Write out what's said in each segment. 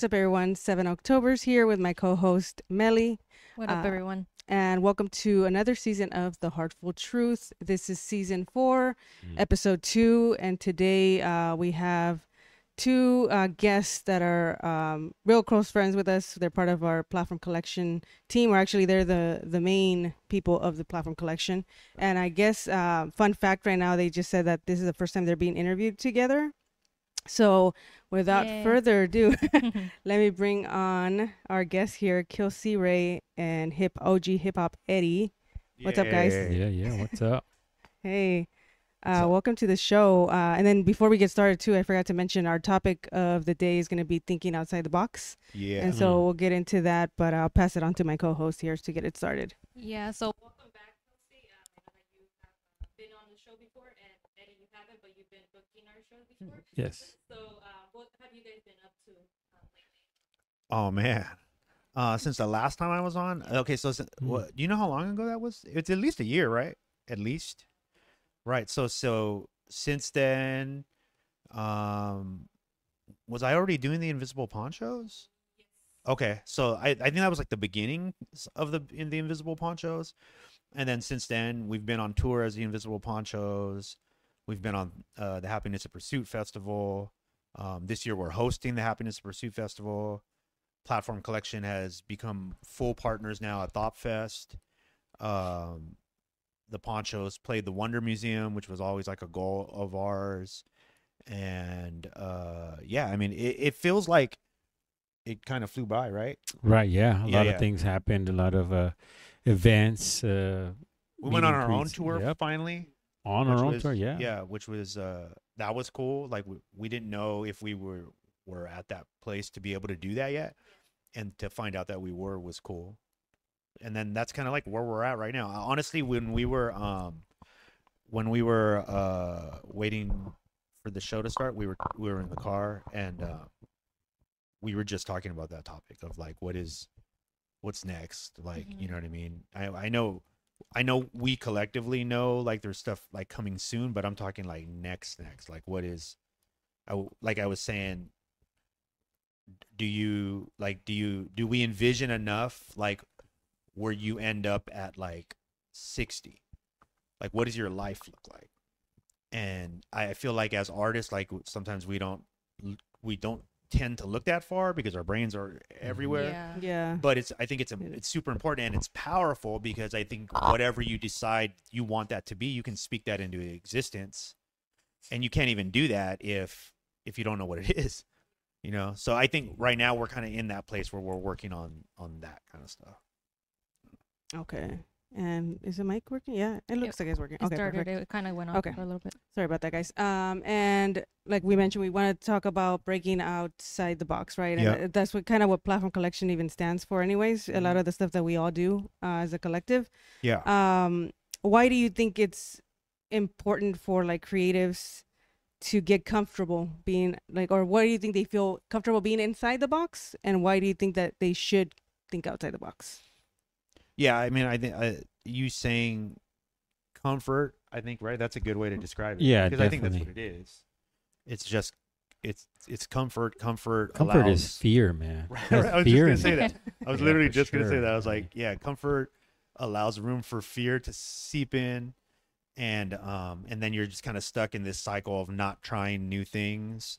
What's up, everyone? Seven Octoberz here with my co-host Melly, What up, Uh, everyone? and welcome to another season of The Heartful Truth. This is season four, Mm. episode two, and today uh, we have two uh, guests that are um, real close friends with us. They're part of our platform collection team, or actually, they're the the main people of the platform collection. And I guess, uh, fun fact, right now they just said that this is the first time they're being interviewed together. So, without Yay. further ado, let me bring on our guests here, KillcRey and Hip OG Hip Hop Eddie. What's up, guys? Yeah, yeah. What's up? Hey, What's uh, up? welcome to the show. Uh, and then before we get started, too, I forgot to mention our topic of the day is going to be thinking outside the box. Yeah. And so we'll get into that, but I'll pass it on to my co-host here to get it started. yeah, so welcome back, Kelsey. Um, I know that you have uh, been on the show before, and Eddie, you haven't, but you've been booking our show before. Yes. So, uh, what have you guys been up to um, lately? oh man. Uh, since the last time I was on, okay. So, sin- Hmm. what? Do you know how long ago that was? It's at least a year, right? At least. Right. So, so since then, um, was I already doing the Invisible Ponchos? Yes. Okay, so I, I think that was like the beginning of the in the Invisible Ponchos, and then since then we've been on tour as the Invisible Ponchos. We've been on uh, the Happiness of Pursuit Festival. Um, this year we're hosting the Happiness of Pursuit Festival. Platform Collection has become full partners now at Thought Fest. Um, the Ponchos played the Wonder Museum, which was always like a goal of ours. And uh, yeah, I mean, it, it feels like it kind of flew by, right? Right. Yeah. A Yeah, lot yeah. of things happened. A lot of uh, events. Uh, We went on our own tour Yep. finally. On our own was- tour. Yeah. yeah, which was uh that was cool. Like we, we didn't know if we were were at that place to be able to do that yet, and to find out that we were was cool. And then that's kind of like where we're at right now. Honestly, when we were um when we were uh waiting for the show to start, we were we were in the car and uh we were just talking about that topic of like what is what's next like you Mhm. know what i mean i i know i know we collectively know like there's stuff like coming soon but i'm talking like next next. Like what is I, like i was saying do you like do you do we envision enough like where you end up at like 60 like what does your life look like? And i feel like as artists like sometimes we don't we don't tend to look that far because our brains are mm-hmm. everywhere Yeah. Yeah. but it's i think it's a, it's super important and it's powerful because i think whatever you decide you want that to be you can speak that into existence and you can't even do that if if you don't know what it is you know so i think right now we're kind of in that place where we're working on on that kind of stuff Okay. And is the mic working? Yeah, it looks like it's working. It okay, started, perfect. it kind of went off Okay. for a little bit. Sorry about that, guys. Um, and like we mentioned, we want to talk about breaking outside the box, right? And Yeah. that's what kind of what platform collection even stands for, anyways. A lot Mhm. of the stuff that we all do uh, as a collective. yeah Um, why do you think it's important for like creatives to get comfortable being like, or why do you think they feel comfortable being inside the box, and why do you think that they should think outside the box? Yeah i mean i think uh, you saying comfort i think right that's a good way to describe it Yeah, because i think that's what it is it's just it's it's comfort comfort Comfort is fear, man. Right, right. I was just gonna say that. I was Yeah, literally just gonna say sure. that. I was like, yeah, comfort allows room for fear to seep in, and um, and then you're just kind of stuck in this cycle of not trying new things,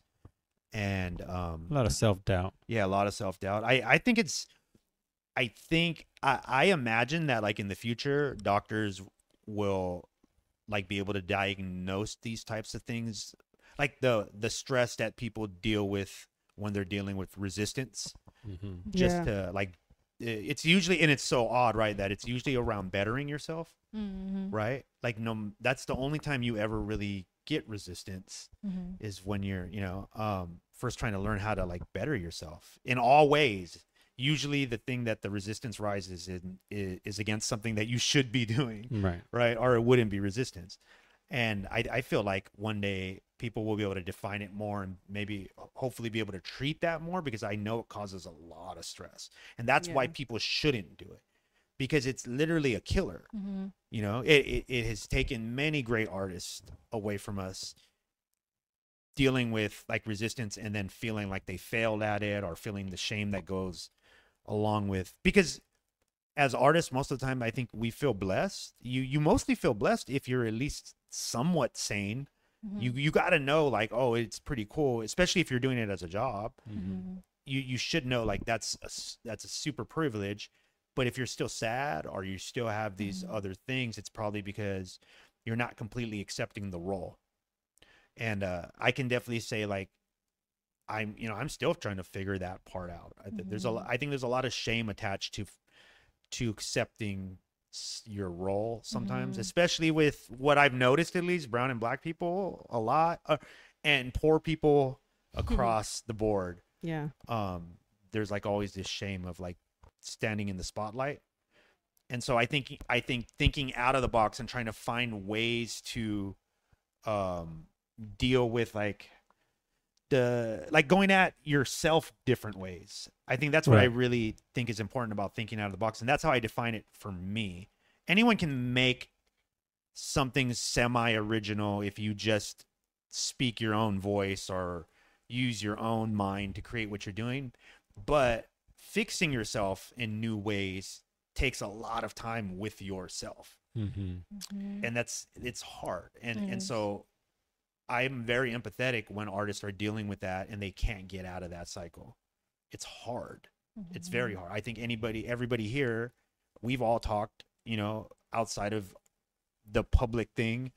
and um, A lot of self doubt. yeah, a lot of self doubt. I I think it's, I think I I imagine that like in the future, doctors will like be able to diagnose these types of things, like the the stress that people deal with when they're dealing with resistance Mm-hmm. just Yeah. to like it's usually and it's so odd right that it's usually around bettering yourself Mm-hmm. right like no that's the only time you ever really get resistance Mm-hmm. is when you're you know um first trying to learn how to like better yourself in all ways usually the thing that the resistance rises in is, is against something that you should be doing Right. right? Or it wouldn't be resistance. And I, I feel like one day people will be able to define it more and maybe hopefully be able to treat that more because I know it causes a lot of stress. And that's why people shouldn't do it because it's literally a killer. Mm-hmm. You know, it, it, it has taken many great artists away from us dealing with like resistance and then feeling like they failed at it or feeling the shame that goes along with because as artists most of the time i think we feel blessed. You you mostly feel blessed if you're at least somewhat sane. You you got to know like oh it's pretty cool especially if you're doing it as a job. Mm-hmm. you you should know like that's a, s- that's a super privilege. But if you're still sad or you still have these other things it's probably because you're not completely accepting the role. And uh i can definitely say like i'm you know i'm still trying to figure that part out. I, th- there's a lo- i think there's a lot of shame attached to to accepting your role sometimes especially with what i've noticed at least brown and black people a lot uh, and poor people across the board. Yeah. um there's like always this shame of like standing in the spotlight. And so i think i think thinking out of the box and trying to find ways to um deal with like the like going at yourself different ways. I think that's what i really think is important about thinking out of the box and that's how i define it for me. Anyone can make something semi original if you just speak your own voice or use your own mind to create what you're doing but fixing yourself in new ways takes a lot of time with yourself. Mm-hmm. and that's it's hard. And It and so i'm very empathetic when artists are dealing with that and they can't get out of that cycle it's hard it's very hard i think anybody everybody here we've all talked you know outside of the public thing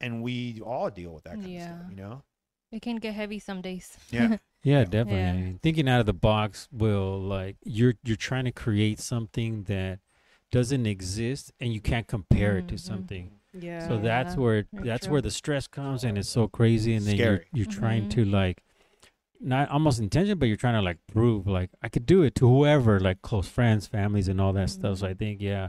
and we all deal with that kind of Yeah. stuff you know It can get heavy some days. yeah Yeah, definitely. Yeah. I mean, thinking out of the box will like you're you're trying to create something that doesn't exist and you can't compare it to Mhm. something. Yeah. So that's where very that's true. where the stress comes and it's so crazy and then you're you're trying Mhm. to like not almost intention but you're trying to like prove like I could do it to whoever like close friends, families and all that stuff. So I think yeah,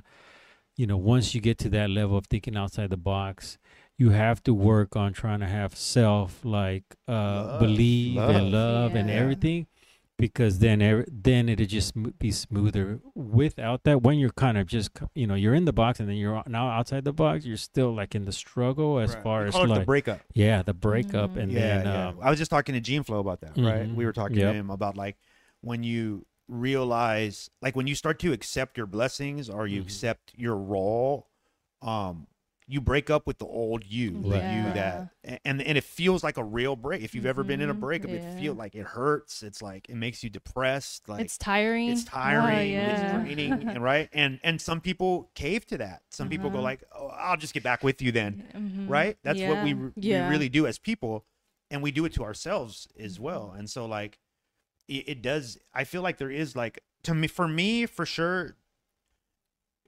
you know, once you get to that level of thinking outside the box, you have to work on trying to have self like uh Love. believe and Love. love and everything because then every, then it'll just be smoother without that when you're kind of just you know you're in the box and then you're now outside the box you're still like in the struggle as Right. far We as call it the breakup yeah the breakup Mhm. and yeah, then yeah. um, I was just talking to Gene Flow about that, right? Mhm. We were talking Yep. to him about like when you realize, like when you start to accept your blessings or you Mhm. accept your role, um, you break up with the old you, the Right. you that, and and it feels like a real break. If you've ever been in a Mhm. breakup, it feels like it hurts. It's like it makes you depressed. Like it's tiring. it's tiring, Oh, it's draining, and right? And and some people cave to that. Some people go Uh-huh. like, "Oh, I'll just get back with you then." Mhm. right? That's what we, re- Yeah. we really do as people, and we do it to ourselves as Mm-hmm. well. And so, like, it, it does. I feel like there is like to me, for me, for sure,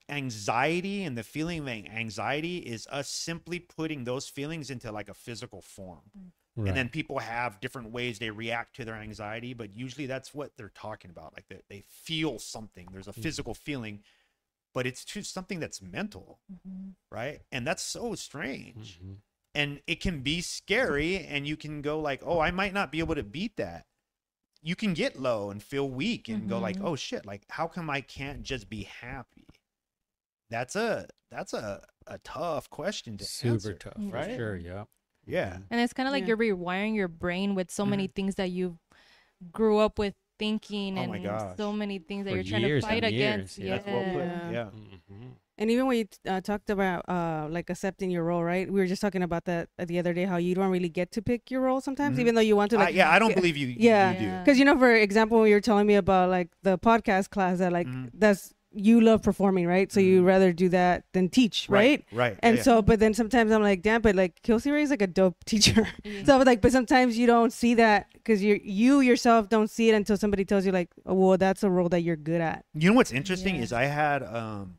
anxiety and the feeling of anxiety is us simply putting those feelings into like a physical form. right. And then people have different ways they react to their anxiety, but usually that's what they're talking about. Like they, they feel something. There's a Mhm. physical feeling, but it's to something that's mental, Mhm. right? And that's so strange Mhm. and it can be scary and you can go like oh i might not be able to beat that you can get low and feel weak and go like Mhm. oh shit like how come i can't just be happy that's a that's a a tough question to super answer, tough right? for sure yeah yeah And it's kind of like Yeah. you're rewiring your brain with so Mm-hmm. many things that you grew up with thinking Oh and so many things that For you're trying to fight against. years, Yeah. yeah. that's well put Yeah. yeah Mhm. And even when you uh, talked about uh, like accepting your role, right? We were just talking about that uh, the other day. How you don't really get to pick your role sometimes, Mhm. even though you want to. I- Like, yeah i don't believe you Yeah. you Yeah. Because you know, for example, when you were telling me about like the podcast class, that like Mhm. that's you love performing, right? So you Mhm. rather do that than teach, right? right right. And yeah, so, but then sometimes I'm like, damn, but like KillcRey is like a dope teacher. Yeah. so I was like, but sometimes you don't see that because you you yourself don't see it until somebody tells you like, oh, well, that's a role that you're good at. You know what's interesting Yeah. is I had um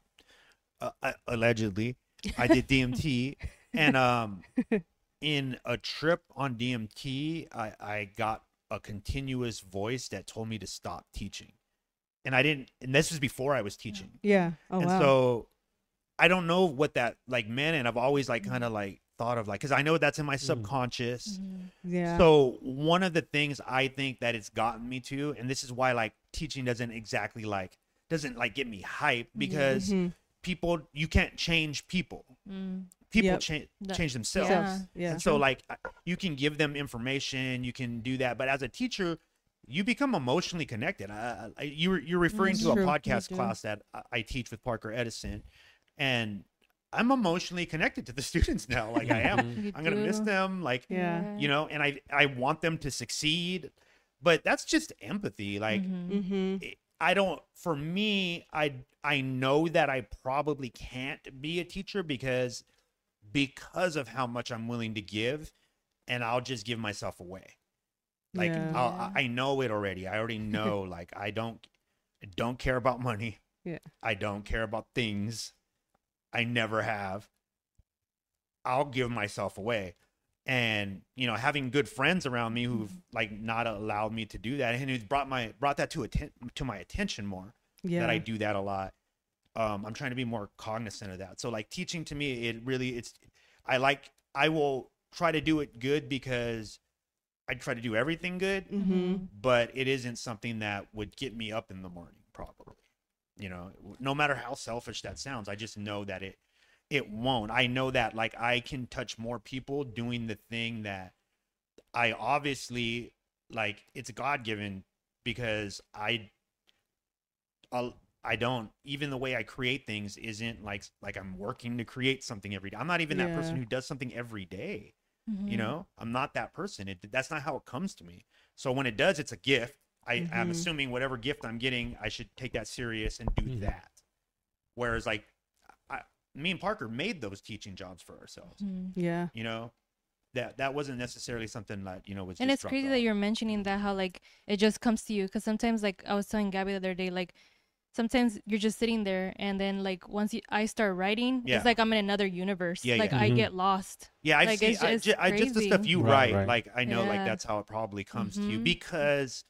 uh, uh, allegedly I did DMT and um in a trip on DMT I I got a continuous voice that told me to stop teaching. And I didn't and this was before I was teaching. Yeah. Oh and wow. so I don't know what that like meant and I've always like kind of like thought of like cuz I know that's in my subconscious. Mhm. yeah. So one of the things I think that it's gotten me to, and this is why like teaching doesn't exactly like doesn't like get me hype because Mhm. people you can't change people. Mm. people Yep. change change themselves. Yeah. Yeah. And so like you can give them information, you can do that, but as a teacher, you become emotionally connected. I, I, you were you're referring That's to a true. You podcast class that I- I teach with Parker Edison, and I'm emotionally connected to the students now. Like I am. You I'm gonna miss them. Like Yeah. you know, and I I want them to succeed, but that's just empathy. Like Mhm. Mm-hmm. it- I don't for me I I know that I probably can't be a teacher because because of how much I'm willing to give and I'll just give myself away. Like Yeah. I'll, I I know it already. I already know like I don't I don't care about money. Yeah. I don't care about things. I never have. I'll give myself away. And you know, having good friends around me who've like not allowed me to do that and who's brought my brought that to atten- to my attention more Yeah. that I do that a lot. Um, I'm trying to be more cognizant of that. So like teaching to me, it really it's I like I will try to do it good because I try to do everything good, Mm-hmm. but it isn't something that would get me up in the morning probably. You know, no matter how selfish that sounds, I just know that it it won't. I know that like I can touch more people doing the thing that I obviously like it's God given because I I'll, I don't even the way I create things isn't like like I'm working to create something every day. I'm not even that person who does something every day. Mhm. You know, I'm not that person. It that's not how it comes to me. So when it does, it's a gift. I, I'm Mhm. assuming whatever gift I'm getting, I should take that serious and do Mhm. that. Whereas like, I, me and Parker made those teaching jobs for ourselves. Mhm. Yeah. You know, that that wasn't necessarily something that you know was. and just it's crazy off. that you're mentioning that how like it just comes to you because sometimes like i was telling gabby the other day like sometimes you're just sitting there and then like once you, i start writing Yeah. it's like i'm in another universe Yeah, like yeah. i Mhm. get lost Yeah, I've Like, seen it's just ju- just the stuff you Right, write. right. Like I know, like that's how it probably comes to you Mhm. because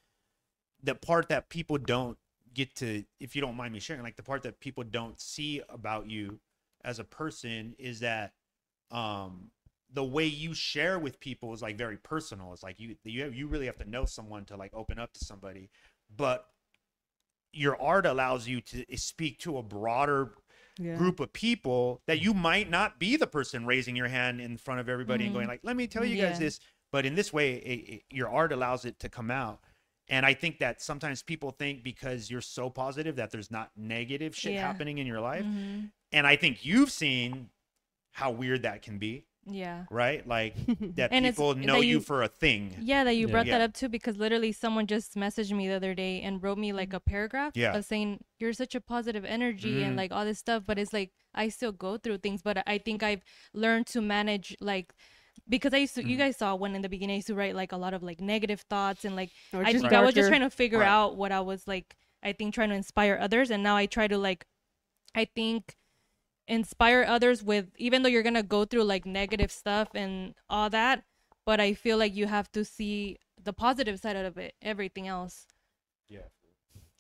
the part that people don't get to, if you don't mind me sharing, like the part that people don't see about you as a person is that, um, the way you share with people is like very personal. It's like you you you really have to know someone to like open up to somebody, but your art allows you to speak to a broader Yeah. group of people that you might not be the person raising your hand in front of everybody and going Mhm. like let me tell you guys this but in this way it, it- your art allows it to come out and i think that sometimes people think because you're so positive that there's not negative shit Yeah. happening in your life Mhm. and i think you've seen how weird that can be yeah right like that And it's- people that know you, you- for a thing yeah that you Yeah. brought that up too because literally someone just messaged me the other day and wrote me like a paragraph Yeah. of saying you're such a positive energy Mhm. and like all this stuff but it's like i still go through things but i think i've learned to manage like because i used to you Mhm. guys saw when in the beginning i used to write like a lot of like negative thoughts and like Or I just think I was just trying to figure Right. out what I was like. I think trying to inspire others, and now I try to like, I think, inspire others with even though you're gonna go through like negative stuff and all that, but I feel like you have to see the positive side of it, everything else. Yeah.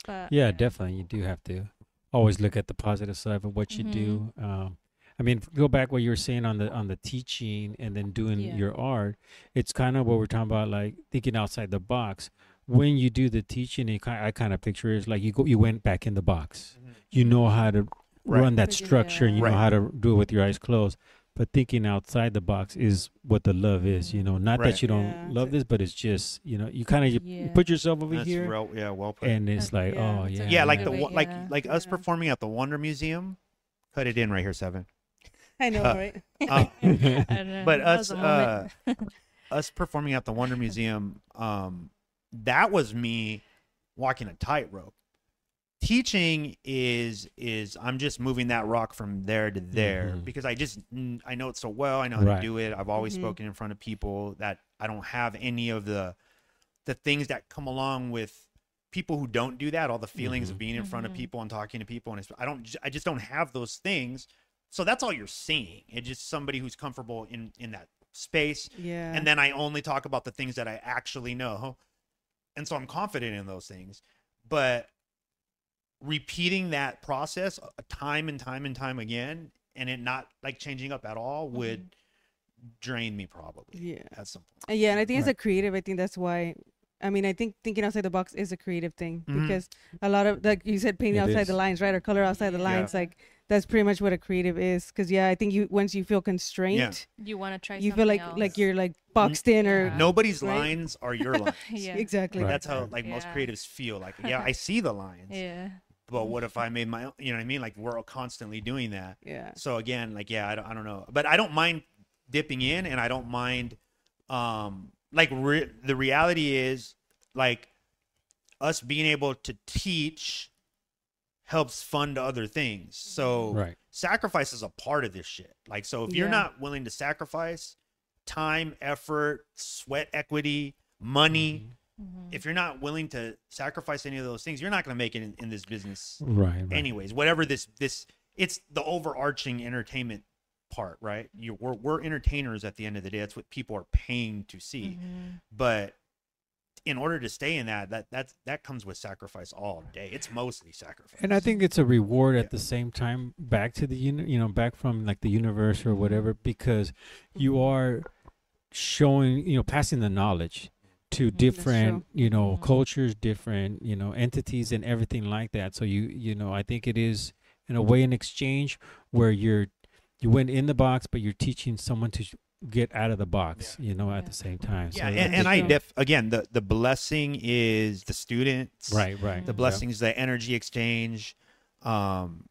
But Yeah, definitely. You do have to always look at the positive side of what you do. Um, I mean, go back what you were saying on the on the teaching and then doing Yeah. your art. It's kind of what we're talking about, like thinking outside the box. When you do the teaching, it, I kind of picture it as like you go, you went back in the box. You know how to Right. run that structure. and You Right. know how to do it with your eyes closed. But thinking outside the box is what the love is. You know, not Right. that you don't Yeah. love this, but it's just you know you kind of you Yeah. put yourself over That's here, real, yeah well put and it's like yeah, oh yeah, yeah like the way, like yeah. like us Yeah. performing at the wonder museum cut it in right here seven I know, Uh, right? Uh, I know, but us uh us performing at the wonder museum um that was me walking a tightrope teaching is is i'm just moving that rock from there to there Mhm. because i just i know it so well i know how Right. to do it i've always Mhm. spoken in front of people that i don't have any of the the things that come along with people who don't do that all the feelings of Mhm. being in front of Mhm. people and talking to people and it's, i don't j- i just don't have those things so that's all you're seeing it's just somebody who's comfortable in in that space Yeah. and then I only talk about the things that I actually know. And so I'm confident in those things. But repeating that process uh, time and time and time again and it not like changing up at all would drain me probably yeah. at some point. Yeah, and I think as a creative, I think that's why. I mean, I think thinking outside the box is a creative thing Mhm. because a lot of like you said, painting It outside is. the lines, right, or color outside the Yeah. lines. Like that's pretty much what a creative is. Because yeah, I think you once you feel constrained, You want to try. you feel like something like you're like boxed in or Yeah. Nobody's Right. lines are your lines. Yeah. exactly. Right. That's how like most creatives feel. Like, yeah, I see the lines, Yeah. But what if I made my own? You know what I mean? Like we're all constantly doing that. Yeah. So again, like yeah, I don't, I don't know, but I don't mind dipping in, and I don't mind, um, like re- the reality is like us being able to teach helps fund other things. So Right. sacrifice is a part of this shit. Like so, if you're Yeah. not willing to sacrifice time, effort, sweat equity, money. Mhm. If you're not willing to sacrifice any of those things, you're not going to make it in, in this business Right. right. anyways whatever this this it's the overarching entertainment part right you we're, we're entertainers at the end of the day that's what people are paying to see Mhm. but in order to stay in that that that's that comes with sacrifice all day it's mostly sacrifice And I think it's a reward at Yeah. the same time back to the uni- you know back from like the universe or whatever because you are showing you know passing the knowledge to Mhm. Different you know Mhm. cultures different you know entities and everything like that so you you know I think it is in a way an exchange where you're you went in the box but you're teaching someone to get out of the box you know at Yeah. the same time yeah so and, I and i def again the the blessing is the students right right the blessing is the energy exchange um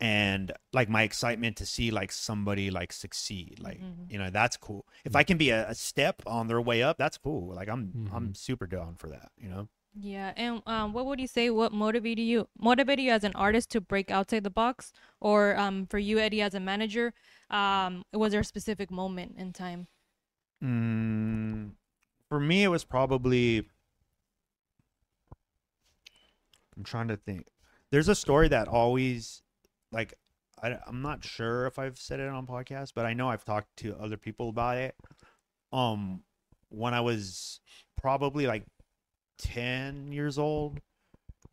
and like my excitement to see like somebody like succeed like Mhm. you know that's cool if i can be a, a step on their way up that's cool like i'm i'm Mhm. super down for that you know Yeah, and um, what would you say? What motivated you? Motivated you as an artist to break outside the box, or um, for you, Eddie, as a manager, um, was there a specific moment in time? mm, for me it was probably i'm trying to think there's a story that always like I, i'm not sure if i've said it on podcast but i know i've talked to other people about it. Um when i was probably like 10 years old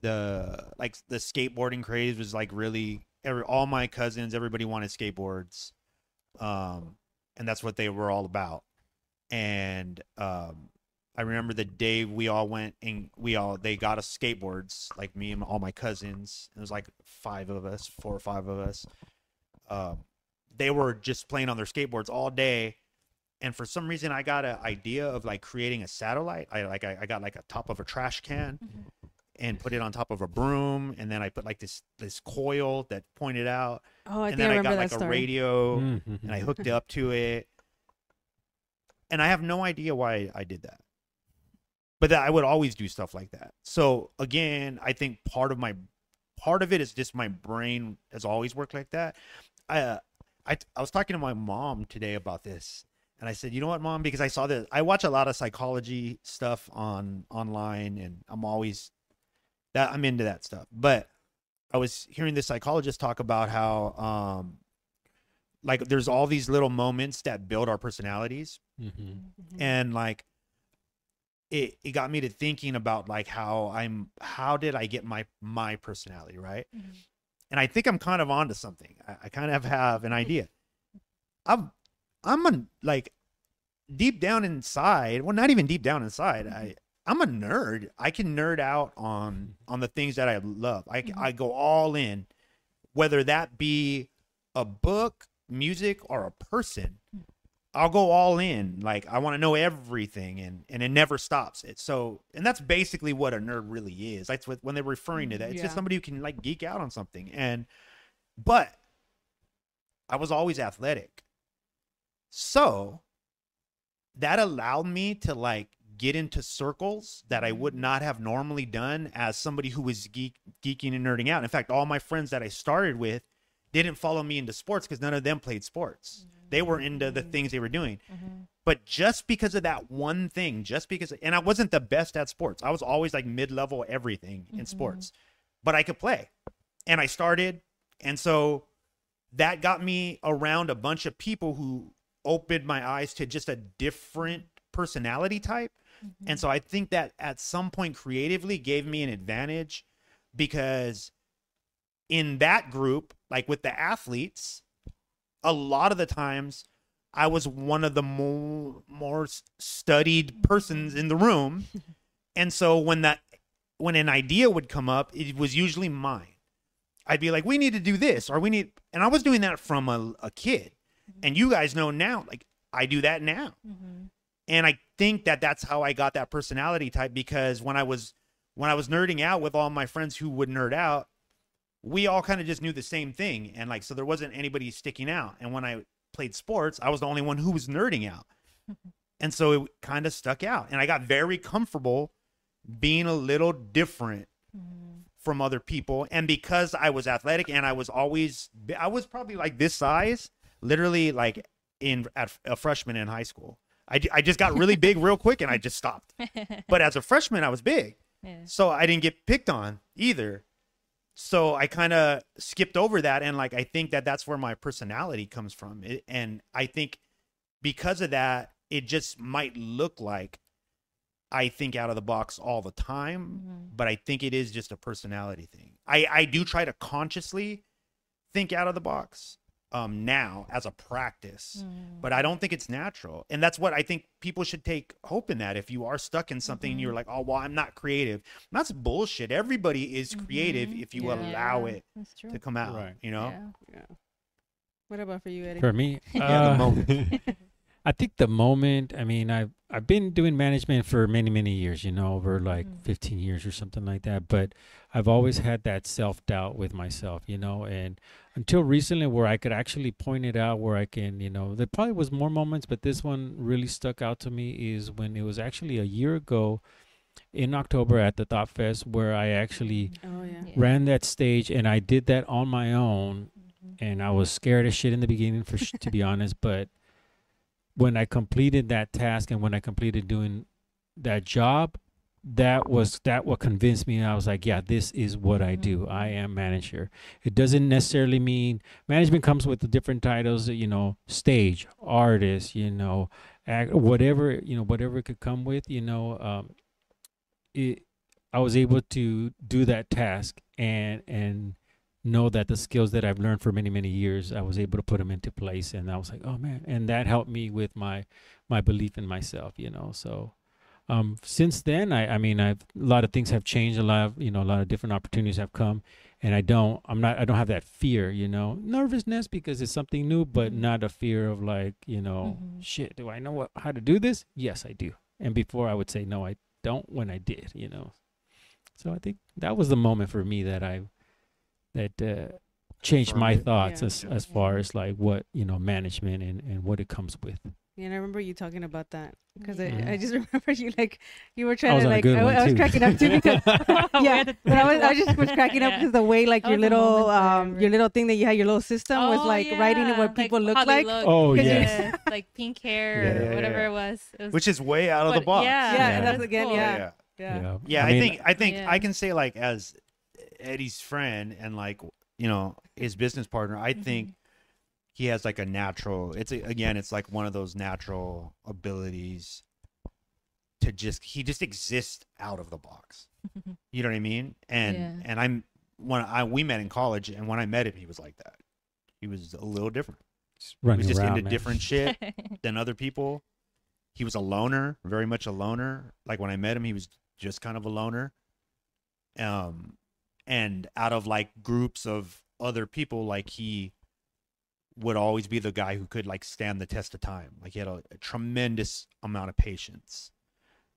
the like the skateboarding craze was like really every all my cousins everybody wanted skateboards um and that's what they were all about. And um i remember the day we all went and we all they got us skateboards like me and all my cousins. It was like five of us four or five of us. Um they were just playing on their skateboards all day. And for some reason i got an idea of like creating a satellite. I like i, I got like a top of a trash can and put it on top of a broom. And then i put like this this coil that pointed out. Oh, I and think then I i got that like a radio Mhm. and I hooked it up to it. And I have no idea why I did that. But that I would always do stuff like that. So again, I think part of my part of it is just my brain has always worked like that. I uh, I I was talking to my mom today about this. And I said, "You know what, mom, because I saw that I watch a lot of psychology stuff on online and I'm always that I'm into that stuff. But I was hearing this psychologist talk about how um like there's all these little moments that build our personalities Mhm. Mm-hmm. and like it it got me to thinking about like how I'm how did I get my my personality right? Mhm. and I think I'm kind of onto something. I, I kind of have an idea. I'm I'm a like deep down inside well not even deep down inside I I'm a nerd. I can nerd out on on the things that I love. I Mhm. I go all in whether that be a book music or a person I'll go all in. Like I want to know everything, and and it never stops. It so, and that's basically what a nerd really is. That's what when they're referring to that. It's Yeah. just somebody who can like geek out on something. And but I was always athletic, so that allowed me to like get into circles that I would mm. not have normally done as somebody who was geek geeking and nerding out. In fact, all my friends that I started with didn't follow me into sports because none of them played sports. Mm-hmm. They were into the things they were doing. Mhm. But just because of that one thing, just because, and I wasn't the best at sports, I was always like mid level everything in Mhm. sports, but I could play. And I started. And so that got me around a bunch of people who opened my eyes to just a different personality type. And so I think that at some point creatively gave me an advantage because in that group, like with the athletes, a lot of the times I was one of the more more studied persons in the room. And so when that when an idea would come up, it was usually mine. I'd be like, we need to do this, or we need, and I was doing that from a, a kid, and you guys know now, like I do that now, Mm-hmm. and I think that that's how I got that personality type because when I was when I was nerding out with all my friends who would nerd out, we all kind of just knew the same thing, and like so there wasn't anybody sticking out, and when I played sports, I was the only one who was nerding out, and so it kind of stuck out, and I got very comfortable being a little different mm-hmm. from other people. And because i was athletic and i was always i was probably like this size literally like in at a freshman in high school. I, I just got really big real quick and i just stopped. But as a freshman i was big. Yeah. so i didn't get picked on either so i kind of skipped over that and like i think that that's where my personality comes from it, and i think because of that it just might look like i think out of the box all the time Mhm. but I think it is just a personality thing. I I do try to consciously think out of the box um now as a practice, Mm. but I don't think it's natural. And that's what I think people should take hope in that if you are stuck in something and you're like, "Oh, well, I'm not creative." That's bullshit. Everybody is creative Mhm. if you Yeah. allow it That's true. to come out, Right. you know? Yeah. Yeah. What about for you, Eddie? For me, Yeah, the uh, moment. I think the moment. I mean, I've I've been doing management for many many years. You know, over like Mhm. 15 years or something like that. But I've always had that self doubt with myself. You know, and until recently, where I could actually point it out, where I can, you know, there probably was more moments, but this one really stuck out to me is when it was actually a year ago in October at the Thought Fest, where I actually Oh yeah. Yeah. ran that stage and I did that on my own Mhm. and I was scared as shit in the beginning for sh- to be honest, but when I completed that task and when I completed doing that job, that was that what convinced me. I was like, yeah, this is what I do. I am manager. It doesn't necessarily mean management comes with the different titles, you know, stage, artist, you know, act, whatever, you know, whatever it could come with, you know, um, it I was able to do that task and and know that the skills that I've learned for many many years I was able to put them into place and I was like oh man and that helped me with my my belief in myself you know so um since then I I mean I've a lot of things have changed a lot of you know a lot of different opportunities have come and I don't I'm not I don't have that fear you know nervousness because it's something new but Mhm. not a fear of like you know Mhm. shit do I know what, how to do this yes I do and before I would say no I don't when I did you know so I think that was the moment for me that I that uh, changed my thoughts Yeah. as as far as like what you know management and and what it comes with. Yeah, and I remember you talking about that because Yeah. I, I just remember you like you were trying to like I, I was cracking up too because yeah, but I was I just was cracking up Yeah. because the way like your little moment that I um your little thing that you had your little system was Oh, like writing yeah, what people look like. look. Oh, Because yes. Yes, like pink hair Yeah, or whatever yeah. it was. It was Which is way out of the box. Yeah, Yeah, Yeah. and that's again, cool. yeah. yeah. Yeah. Yeah, I, mean, think I think Yeah. I can say like as Eddie's friend and like you know his business partner, I think Mhm. he has like a natural. It's a, again, it's like one of those natural abilities to just he just exists out of the box. You know what I mean? And Yeah. and I'm when I we met in college, and when I met him, he was like that. He was a little different. Just He was just around, into man. different shit than other people. He was a loner, very much a loner. Like when I met him, he was just kind of a loner. Um, and out of like groups of other people, like he would always be the guy who could like stand the test of time. Like he had a, a tremendous amount of patience,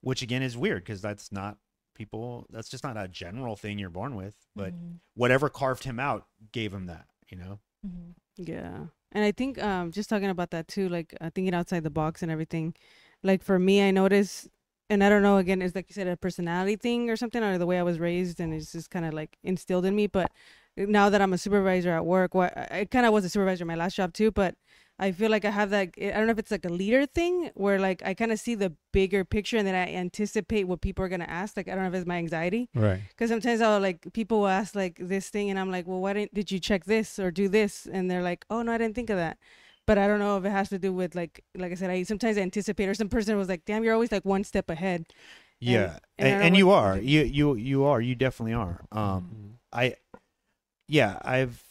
which again is weird because that's not people. That's just not a general thing you're born with. But Mhm. whatever carved him out gave him that. You know. Mhm. Yeah. And I think um just talking about that too, like uh, thinking outside the box and everything. Like for me, I notice, and I don't know, again, it's like you said, a personality thing or something, or the way I was raised, and it's just kind of like instilled in me. But now that I'm a supervisor at work, what I kind of was a supervisor in my last job too, but I feel like I have that. I don't know if it's like a leader thing where like I kind of see the bigger picture and then I anticipate what people are gonna ask. Like I don't know if it's my anxiety. Right. Because sometimes I'll like people will ask like this thing, and I'm like, well, why didn't did you check this or do this? And they're like, oh no, I didn't think of that. But I don't know if it has to do with like like I said, I sometimes I anticipate, or some person was like, damn, you're always like one step ahead. Yeah, and I and, and you are. You you you are. You definitely are. Um, Mhm. I, yeah, I've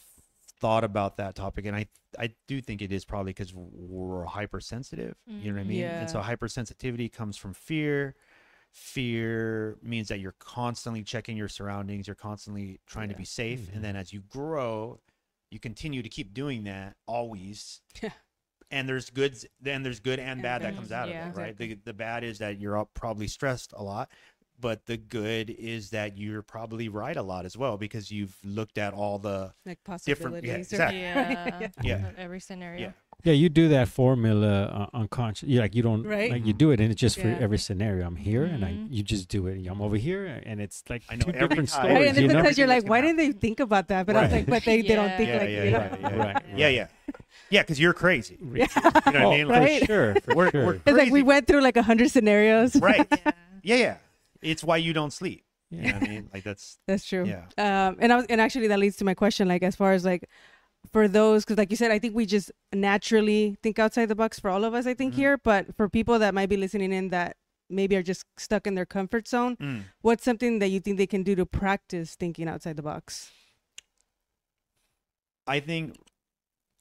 thought about that topic, and I I do think it is probably because we're hypersensitive. You know what I Mhm. mean? Yeah. And so hypersensitivity comes from fear. fear means that you're constantly checking your surroundings you're constantly trying to be safe Mhm. and then as you grow you continue to keep doing that always Yeah. and there's goods then there's good and And bad that comes out Yeah. of it right Exactly. the, the bad is that you're all probably stressed a lot but the good is that you're probably right a lot as well because you've looked at all the like Different- yeah, possibilities. or- exactly. Yeah. Yeah. Every scenario. Yeah. Yeah, you do that formula uh, unconscious. You like you don't Right. like you do it, and it's just for every scenario. I'm here, and I Mhm. you just do it. I'm over here, and it's like I know, two every different time. stories. Right, and you it's know? because you're like, why didn't they think about that? But I was like, but they, they don't Yeah. think yeah like yeah you know. yeah yeah Right, yeah yeah yeah because you're crazy you know what Oh, i mean like Right. sure, for We're- sure. we're- It's like we went through like a hundred scenarios. right Yeah. yeah yeah it's why you don't sleep you know yeah. what i mean like that's That's true. Yeah. Um, and I was, and actually that leads to my question, like as far as like for those, because like you said, I think we just naturally think outside the box for all of us. I think Mhm. here, but for people that might be listening in that maybe are just stuck in their comfort zone, mm. what's something that you think they can do to practice thinking outside the box? I think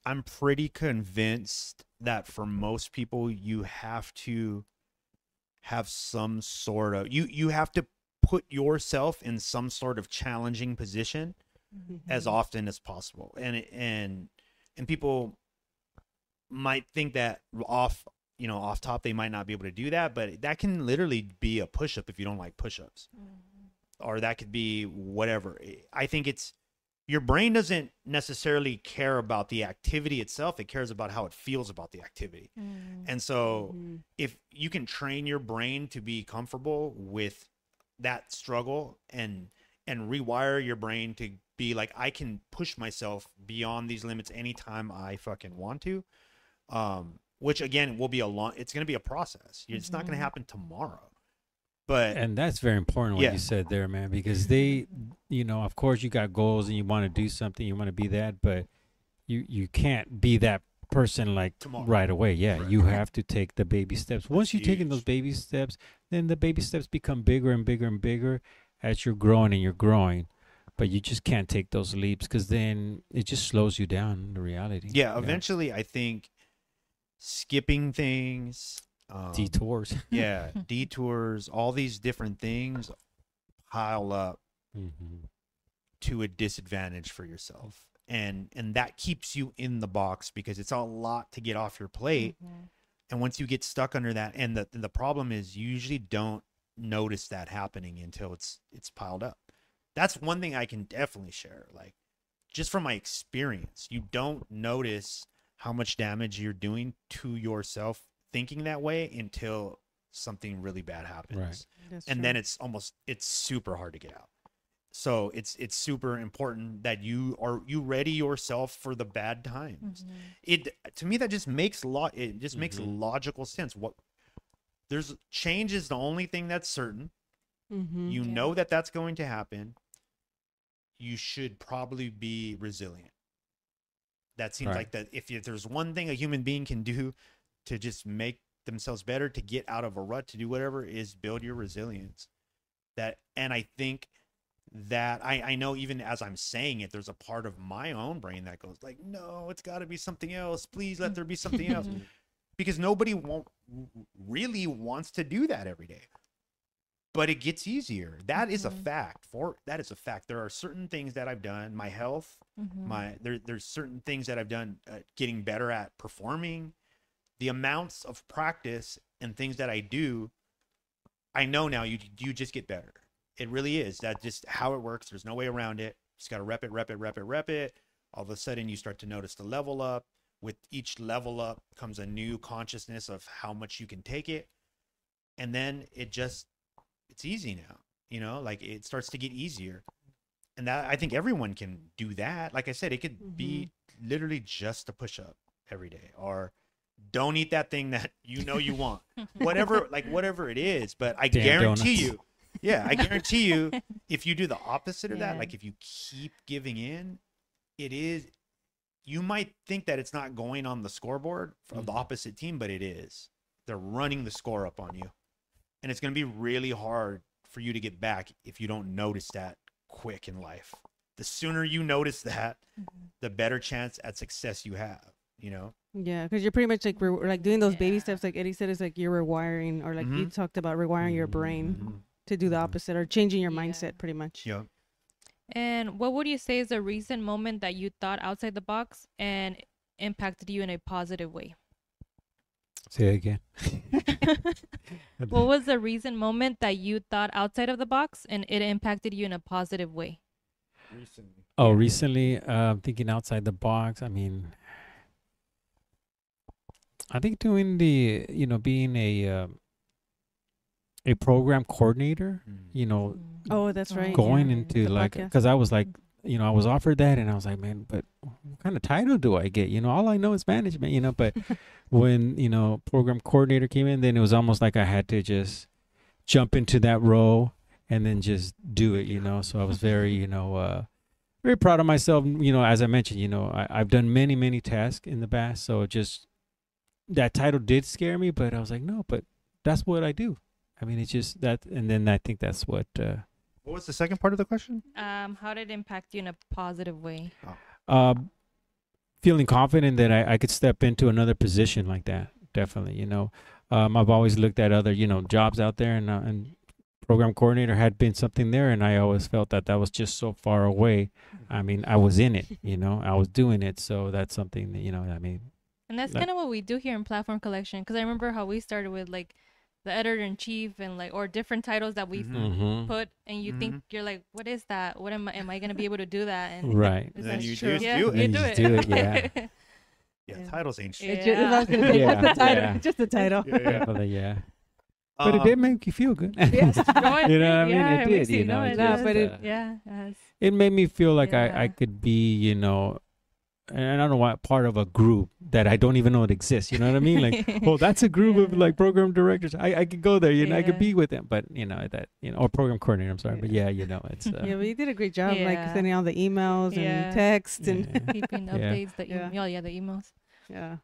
I'm pretty convinced that for most people you have to have some sort of you you have to put yourself in some sort of challenging position as often as possible. And and and people might think that off you know off top they might not be able to do that but that can literally be a push-up if you don't like push-ups. Or that could be whatever. I think it's your brain doesn't necessarily care about the activity itself. It cares about how it feels about the activity. Mm. and so Mhm. if you can train your brain to be comfortable with that struggle and and rewire your brain to be like I can push myself beyond these limits anytime I fucking want to um which again will be a long it's going to be a process it's not going to happen tomorrow but And that's very important what Yeah. you said there, man, because they, you know, of course you got goals and you want to do something, you want to be that, but you you can't be that person like Tomorrow. right away. Yeah, Right. you have to take the baby steps. Once you've taken those baby steps, then the baby steps become bigger and bigger and bigger as you're growing and you're growing. But you just can't take those leaps because then it just slows you down. The reality. yeah eventually I think skipping things um, detours. yeah detours all these different things pile up mm-hmm. to a disadvantage for yourself and and that keeps you in the box because it's a lot to get off your plate Mhm. and once you get stuck under that and the the problem is you usually don't notice that happening until it's it's piled up that's one thing i can definitely share like just from my experience you don't notice how much damage you're doing to yourself thinking that way until something really bad happens That's and true. then it's almost it's super hard to get out so it's it's super important that you are you ready yourself for the bad times Mhm. it to me that just makes lo- it just makes Mhm. logical sense what there's change is the only thing that's certain. Mhm. you Yeah. know that that's going to happen. You should probably be resilient. That seems Right. like that if, if there's one thing a human being can do to just make themselves better to get out of a rut to do whatever is build your resilience. That and i think that I, I know even as i'm saying it there's a part of my own brain that goes like no it's got to be something else. Please let there be something else because nobody won't really wants to do that every day. But it gets easier. That is a Mhm. fact for that is a fact. There are certain things that i've done my health Mhm. my there, there's certain things that i've done uh, getting better at performing. The amounts of practice and things that i do i know now you you just get better. It really is. That just how it works. There's no way around it. Just got to rep it rep it rep it rep it. All of a sudden you start to notice the level up with each level up comes a new consciousness of how much you can take it. And then it just it's easy now you know like it starts to get easier. And that i think everyone can do that. Like i said it could be mm-hmm. literally just a push up every day or don't eat that thing that you know you want. Whatever like whatever it is but i Damn guarantee donuts. you yeah i guarantee you if you do the opposite of that like if you keep giving in it is you might think that it's not going on the scoreboard of the Mhm. opposite team but it is they're running the score up on you and it's going to be really hard for you to get back if you don't notice that quick in life the sooner you notice that Mhm. the better chance at success you have you know. Yeah, because you're pretty much like re- like doing those baby steps. Like Eddie said, is like you're rewiring, or like you Mhm. talked about rewiring your brain Mhm. to do the opposite, or changing your Yeah. mindset, pretty much. Yeah. And what would you say is a recent moment that you thought outside the box and impacted you in a positive way? Say it again. What was the recent moment that you thought outside of the box and it impacted you in a positive way? Recently. Oh, recently, uh, thinking outside the box. I mean, I think doing the, you know, being a uh, a program coordinator. Mm. You know, mm. Oh, that's right. going yeah. into The like, because I was like, mm. you know, I was offered that, and I was like, man, but what kind of title do I get? You know, all I know is management. You know, but when you know program coordinator came in, then it was almost like I had to just jump into that role and then just do it. You know, so I was very, you know, uh, very proud of myself. You know, as I mentioned, you know, I, I've done many, many tasks in the past, so it just that title did scare me, but I was like, no, but that's what I do. I mean, it's just that, and then I think that's what. Uh, What was the second part of the question? Um, how did it impact you in a positive way? um, feeling confident that I, I could step into another position like that. Definitely, you know, um, I've always looked at other, you know, jobs out there, and uh, and program coordinator had been something there, and I always felt that that was just so far away. I mean, I was in it, you know, I was doing it, so that's something that you know, I mean, And that's That- kind of what we do here in Platform Collection. Because I remember how we started with like the editor in chief and like or different titles that we've Mhm. mhm. put, and you Mhm. think you're like, what is that? What am I? Am I gonna be able to do that? And right. it's Then you true. just yeah, do And it. you you do it. do it, yeah. Yeah, Yeah. titles ain't shit. It's just, I was gonna say, Yeah. just the title. Yeah. Just the title. Yeah, yeah. Definitely, yeah. But it Um, did make you feel good. Yes. You know what I mean? Yeah, it it did. You you know, know it it does. but it- uh, yeah, yes. it made me feel like I, I could be, you know, and I don't know what part of a group that I don't even know it exists. You know what I mean? Like, oh, that's a group of like program directors. I, I could go there, you know, I could be with them, but you know that, you know, or program coordinator. I'm sorry, but yeah, you know, it's uh, Yeah, but you did a great job, like sending all the emails Yeah. and texts and. Keeping Yeah. updates, the Yeah. email, yeah, the emails. yeah.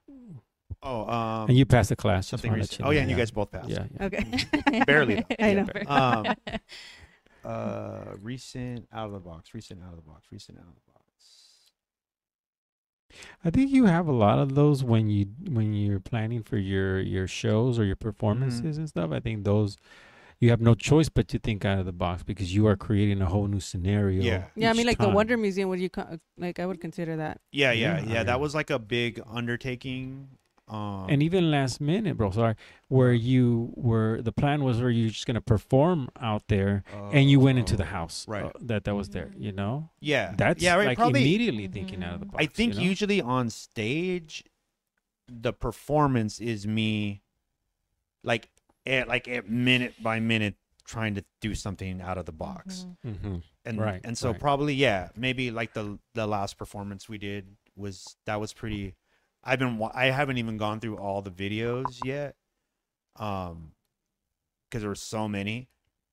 Oh, um, and you passed the class. something wanna recent. Oh yeah, and you guys both passed. Yeah, yeah. Okay. Barely, though. I know. Um, uh, recent out of the box. Recent out of the box. Recent out of the box. I think you have a lot of those when you when you're planning for your your shows or your mm-hmm. performances and stuff. I think those you have no choice but to think out of the box because you are creating a whole new scenario. Yeah. Yeah, I mean, like the. Wonder Museum. Would you co- like? I would consider that. Yeah, yeah, Yeah, yeah. That was like a big undertaking. Um, and even last minute, bro. Sorry, where you were the plan was where you're just gonna perform out there, and you went into the Oh, house right. uh, that that was there. You know, Yeah, that's yeah, right. like probably. immediately thinking out of the Mhm. box. I think you know? usually on stage, the performance is me, like at like at minute by minute trying to do something out of the box, Mhm. Mhm. and Right, and so right. probably yeah, maybe like the the last performance we did was that was pretty. I've been I haven't even gone through all the videos yet, um, because there were so many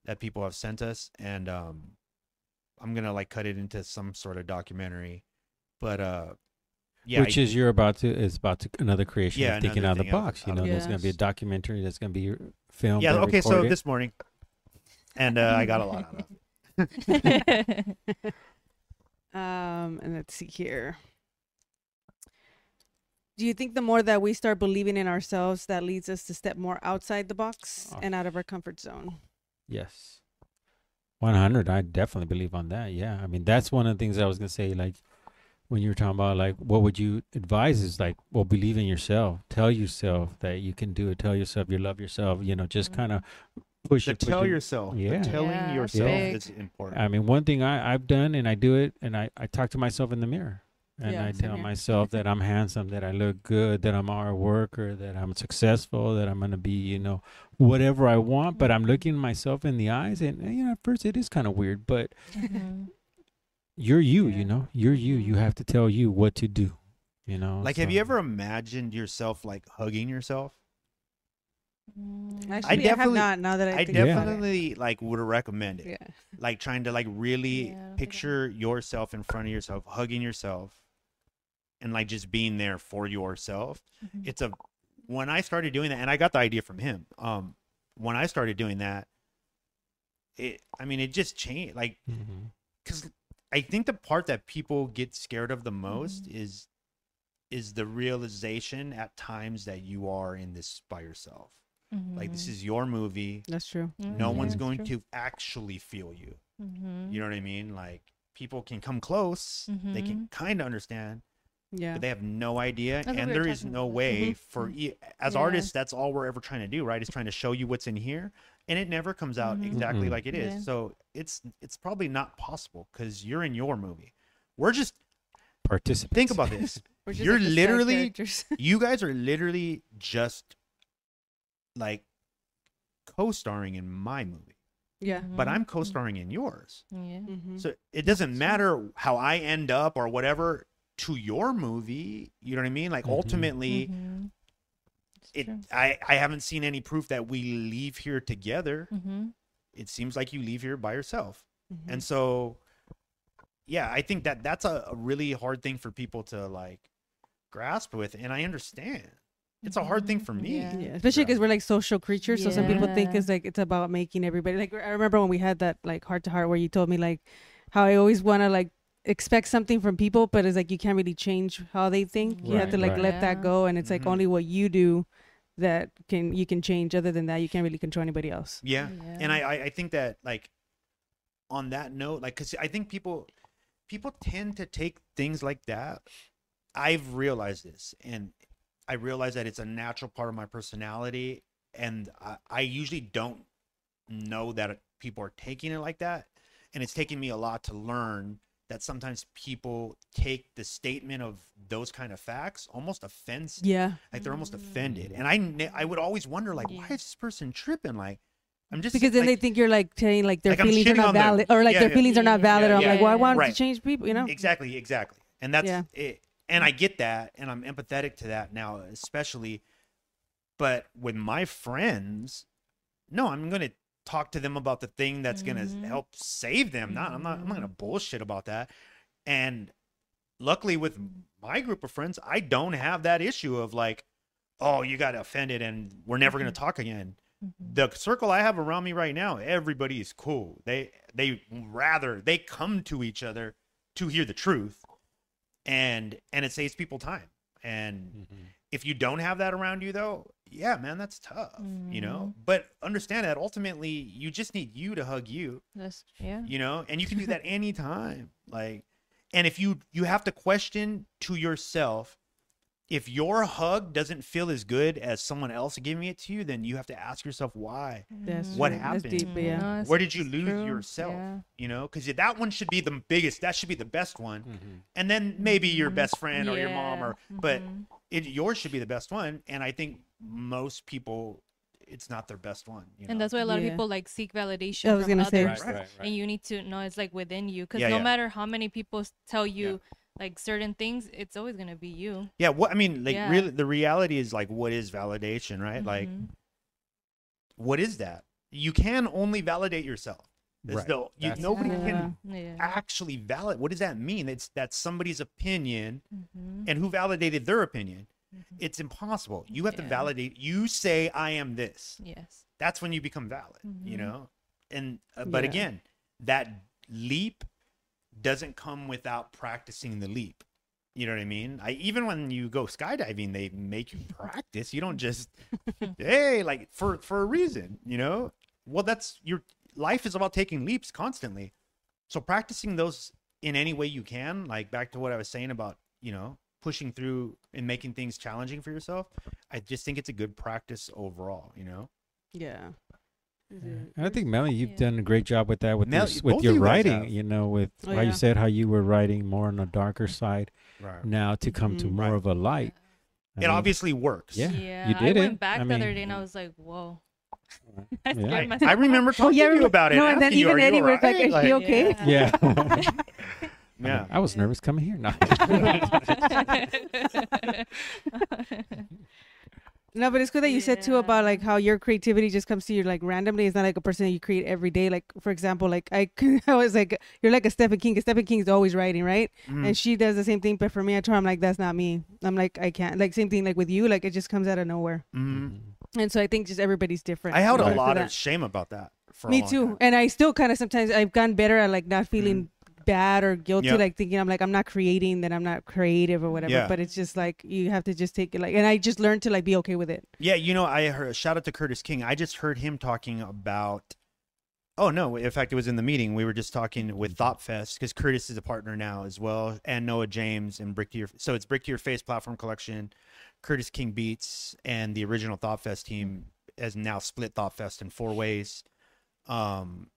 that people have sent us, and um, I'm gonna like cut it into some sort of documentary, but uh, yeah, Which I- is you're about to is about to another creation Yeah, of thinking another out of the thing out- box. You know, of the there's gonna be a documentary that's gonna be filmed. yeah. and Okay, so this morning, and uh, I got a lot out of it. Um, and let's see here. Do you think the more that we start believing in ourselves, that leads us to step more outside the box Oh. and out of our comfort zone? Yes. 100. I definitely believe on that. Yeah. I mean, that's one of the things I was going to say. Like, when you were talking about, like, what would you advise is like, well, believe in yourself. Tell yourself that you can do it. Tell yourself you love yourself. You know, just mm-hmm. kind of push To it. push tell it. yourself, the Yeah. telling Yeah, yourself big. is important. I mean, one thing I, I've done and I do it and I, I talk to myself in the mirror. And Yeah, I tell here. myself that I'm handsome, that I look good, that I'm a hard worker, that I'm successful, that I'm gonna be, you know, whatever I want. But I'm looking myself in the eyes, and you know, at first it is kind of weird, but Mhm. you're you, Yeah. you know, you're you. You Mhm. have to tell you what to do, you know. like, have you ever imagined yourself like hugging yourself? Mm. Actually, I, have definitely- not. Now that I, I think about it. definitely like would recommend it. Yeah. Like trying to like really Yeah, I don't think I picture yourself in front of yourself, hugging yourself, and like just being there for yourself. Mhm. It's a when I started doing that, and I got the idea from him. Um, when I started doing that, it I mean it just changed. Like because I think the part that people get scared of the most Mhm. is is the realization at times that you are in this by yourself. Like this is your movie. That's true. No one's going to actually feel you. Mm-hmm. You know what I mean? Like people can come close, they can kind of understand, Yeah. but they have no idea, That's and we there is talking no about. way for e- as Yeah. artists. That's all we're ever trying to do, right? Is trying to show you what's in here, and it never comes out Mhm. exactly Mhm. like it is. Yeah. So it's it's probably not possible because you're in your movie. We're just Participants. think about this. You're like literally- you guys are literally just like co-starring in my movie, yeah. but I'm co-starring in yours. Yeah. Mm-hmm. So it doesn't matter how I end up or whatever to your movie. You know what I mean? Like Mhm. ultimately, Mhm. It. true. I I haven't seen any proof that we leave here together. Mhm. It seems like you leave here by yourself, Mm-hmm. and so yeah, I think that that's a, a really hard thing for people to like grasp with, and I understand. It's a hard thing for me. Yeah. Yeah, especially because we're like social creatures. So some people think it's like it's about making everybody like. I remember when we had that like heart to heart where you told me like how I always want to like expect something from people, but it's like you can't really change how they think. You have to like right. let that go, and it's like Mhm. only what you do that can you can change. Other than that, you can't really control anybody else. Yeah. Yeah. and I, I I think that like on that note, like, cause I think people people tend to take things like that. I've realized this, and I realize that it's a natural part of my personality, and I, I usually don't know that people are taking it like that, and it's taken me a lot to learn that sometimes people take the statement of those kind of facts almost offensive Yeah, like they're almost offended mm. and i i would always wonder like why is this person tripping like i'm just because then they think you're like saying like their Like, feelings are not on them. valid, or like Yeah, their yeah. feelings are not Yeah, valid. or I'm yeah, like, well, I yeah. want Right. to change people. You know? exactly exactly and that's Yeah. it and i get that and i'm empathetic to that now especially but with my friends no i'm gonna talk to them about the thing that's gonna Mhm. help save them not i'm not i'm not gonna Mhm. bullshit about that and luckily with my group of friends i don't have that issue of like oh you got offended and we're never gonna Mhm. talk again Mhm. the circle I have around me right now, everybody is cool. They they rather they come to each other to hear the truth, and and it saves people time. And Mhm. if you don't have that around you, though, yeah, man, that's tough. You know, but understand that ultimately you just need you to hug you. That's yeah. You know, and you can do that anytime. Like, and if you you have to question to yourself. If your hug doesn't feel as good as someone else giving it to you, then you have to ask yourself why That's What true. happened? Deep, yeah. No, it's- where did you lose true. yourself Yeah. you know because that one should be the biggest that should be the best one Mhm. and then maybe your Mhm. best friend or your mom or but Mhm. It yours should be the best one and i think most people it's not their best one you know? And that's why a lot Yeah. of people like seek validation I was from gonna say. others. Right, right, right. and you need to know it's like within you because Yeah, no yeah. matter how many people tell you like certain things it's always gonna be you yeah what i mean like Yeah. really the reality is like what is validation right like Mhm. what is that you can only validate yourself There's Right. no, you, nobody Yeah. can yeah actually validate. what does that mean it's that's somebody's opinion Mhm. and who validated their opinion Mhm. it's impossible you have to validate you say i am this yes that's when you become valid you Mhm. know and uh, but Yeah. again that leap doesn't come without practicing the leap you know what i mean i even when you go skydiving they make you practice you don't just hey like for for a reason you know well that's your life is about taking leaps constantly so practicing those in any way you can like back to what i was saying about you know pushing through and making things challenging for yourself i just think it's a good practice overall you know Yeah. And I think Melly, you've Yeah. done a great job with that with Mel- your, with your you writing. have. You know, with Oh, how you said how you were writing more on a darker side right now to come to Mhm. more Right. of a light. I it mean, obviously works Yeah, yeah you i did went it. back I the other day and i was like whoa Yeah. I scared I. I remember talking to you about it. No, and then asking you, even "Are you Eddie was like, alright?" "Is she okay?" Yeah. Yeah. I was nervous coming here. No. No, but it's good that you said too about like how your creativity just comes to you like randomly. It's not like a person that you create every day. Like for example, like I, I was like, you're like a Stephen King. 'cause Stephen King's always writing, right? Mhm. And she does the same thing. But for me, I told her, I'm like, that's not me. I'm like, I can't. Like same thing like with you. Like it just comes out of nowhere. Mhm. And so I think just everybody's different. I held you a lot of shame about that. For Me too. time. And I still kind of sometimes I've gotten better at like not feeling mm. bad or guilty, Yeah. like thinking I'm like I'm not creating, that I'm not creative or whatever. Yeah. But it's just like you have to just take it like, and I just learned to like be okay with it. Yeah, you know, I heard shout out to Curtis King. I just heard him talking about. Oh no! In fact, it was in the meeting. We were just talking with ThoughtFest because Curtis is a partner now as well, and Noah James and Brick to Your. So it's Brick to Your Face platform collection, Curtis King Beats, and the original ThoughtFest team has now split ThoughtFest in four ways, um,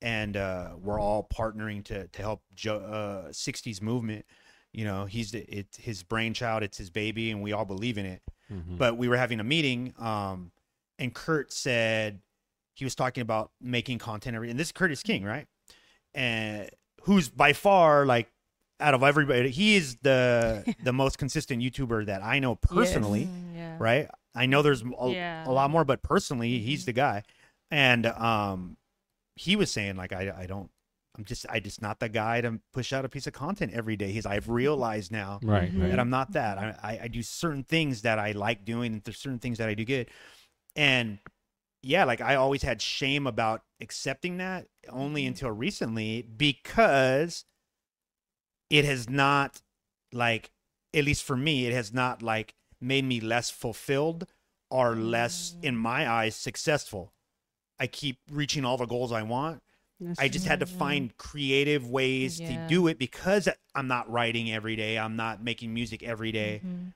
and uh, we're all partnering to to help jo- uh, '60s movement. You know, he's the, it's his brainchild, it's his baby, and we all believe in it Mhm. but we were having a meeting um and kurt said he was talking about making content every and this is curtis king right and who's by far like out of everybody he is the the most consistent youtuber that i know personally Mm, yeah. right i know there's a, Yeah. a lot more but personally he's the guy and um he was saying like i i don't i'm just i just not the guy to push out a piece of content every day he's i've realized now Right, Mhm. right. that I'm not that. I, I, I do certain things that I like doing, and there's certain things that I do good. And yeah, like I always had shame about accepting that only until recently because it has not like at least for me, it has not like made me less fulfilled or less in my eyes successful. I keep reaching all the goals I want. That's I just had to find creative ways Yeah. to do it because I'm not writing every day. I'm not making music every day. Mhm.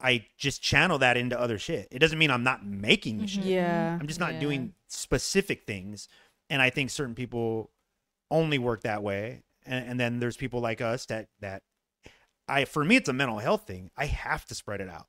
I just channel that into other shit. It doesn't mean I'm not making Mhm. shit. Yeah. I'm just not Yeah. doing specific things. And I think certain people only work that way. And, and then there's people like us that that I for me it's a mental health thing. I have to spread it out.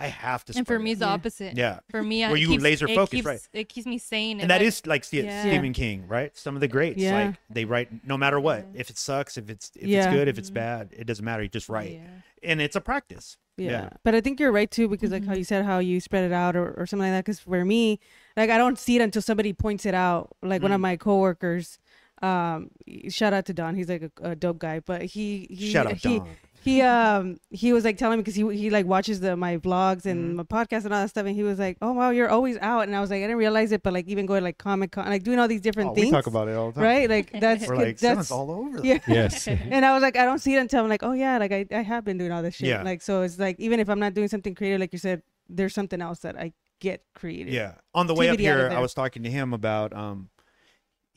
I have to. Spread it out. And for me, it it's the opposite. yeah. For me, Where you keeps, laser focus, keeps- right. It keeps me sane, and that I- is like Ste- Yeah. Stephen King, right? Some of the greats, Yeah. like they write no matter what. Yeah. If it sucks, if it's if Yeah. it's good, if it's Mhm. bad, it doesn't matter. You just write, Yeah. and it's a practice. Yeah. Yeah. But I think you're right too because like how Mhm. you said how you spread it out or, or something like that. Because for me, like I don't see it until somebody points it out. Like one of Mm. my coworkers, um, shout out to Don. He's like a, a dope guy, but he he Shout out he, Don. he um he was like telling me because he he like watches the my vlogs and Mhm. my podcast and all that stuff and he was like oh wow you're always out and I was like I didn't realize it but like even going like Comic Con like doing all these different Oh, things we talk about it all the time, right like that's We're like, that's that's all over. yeah yes. and I was like I don't see it until I'm like oh yeah like I, I have been doing all this shit Yeah. like so it's like even if I'm not doing something creative like you said there's something else that I get creative Yeah. On the way up Activity out of here, I was talking to him about um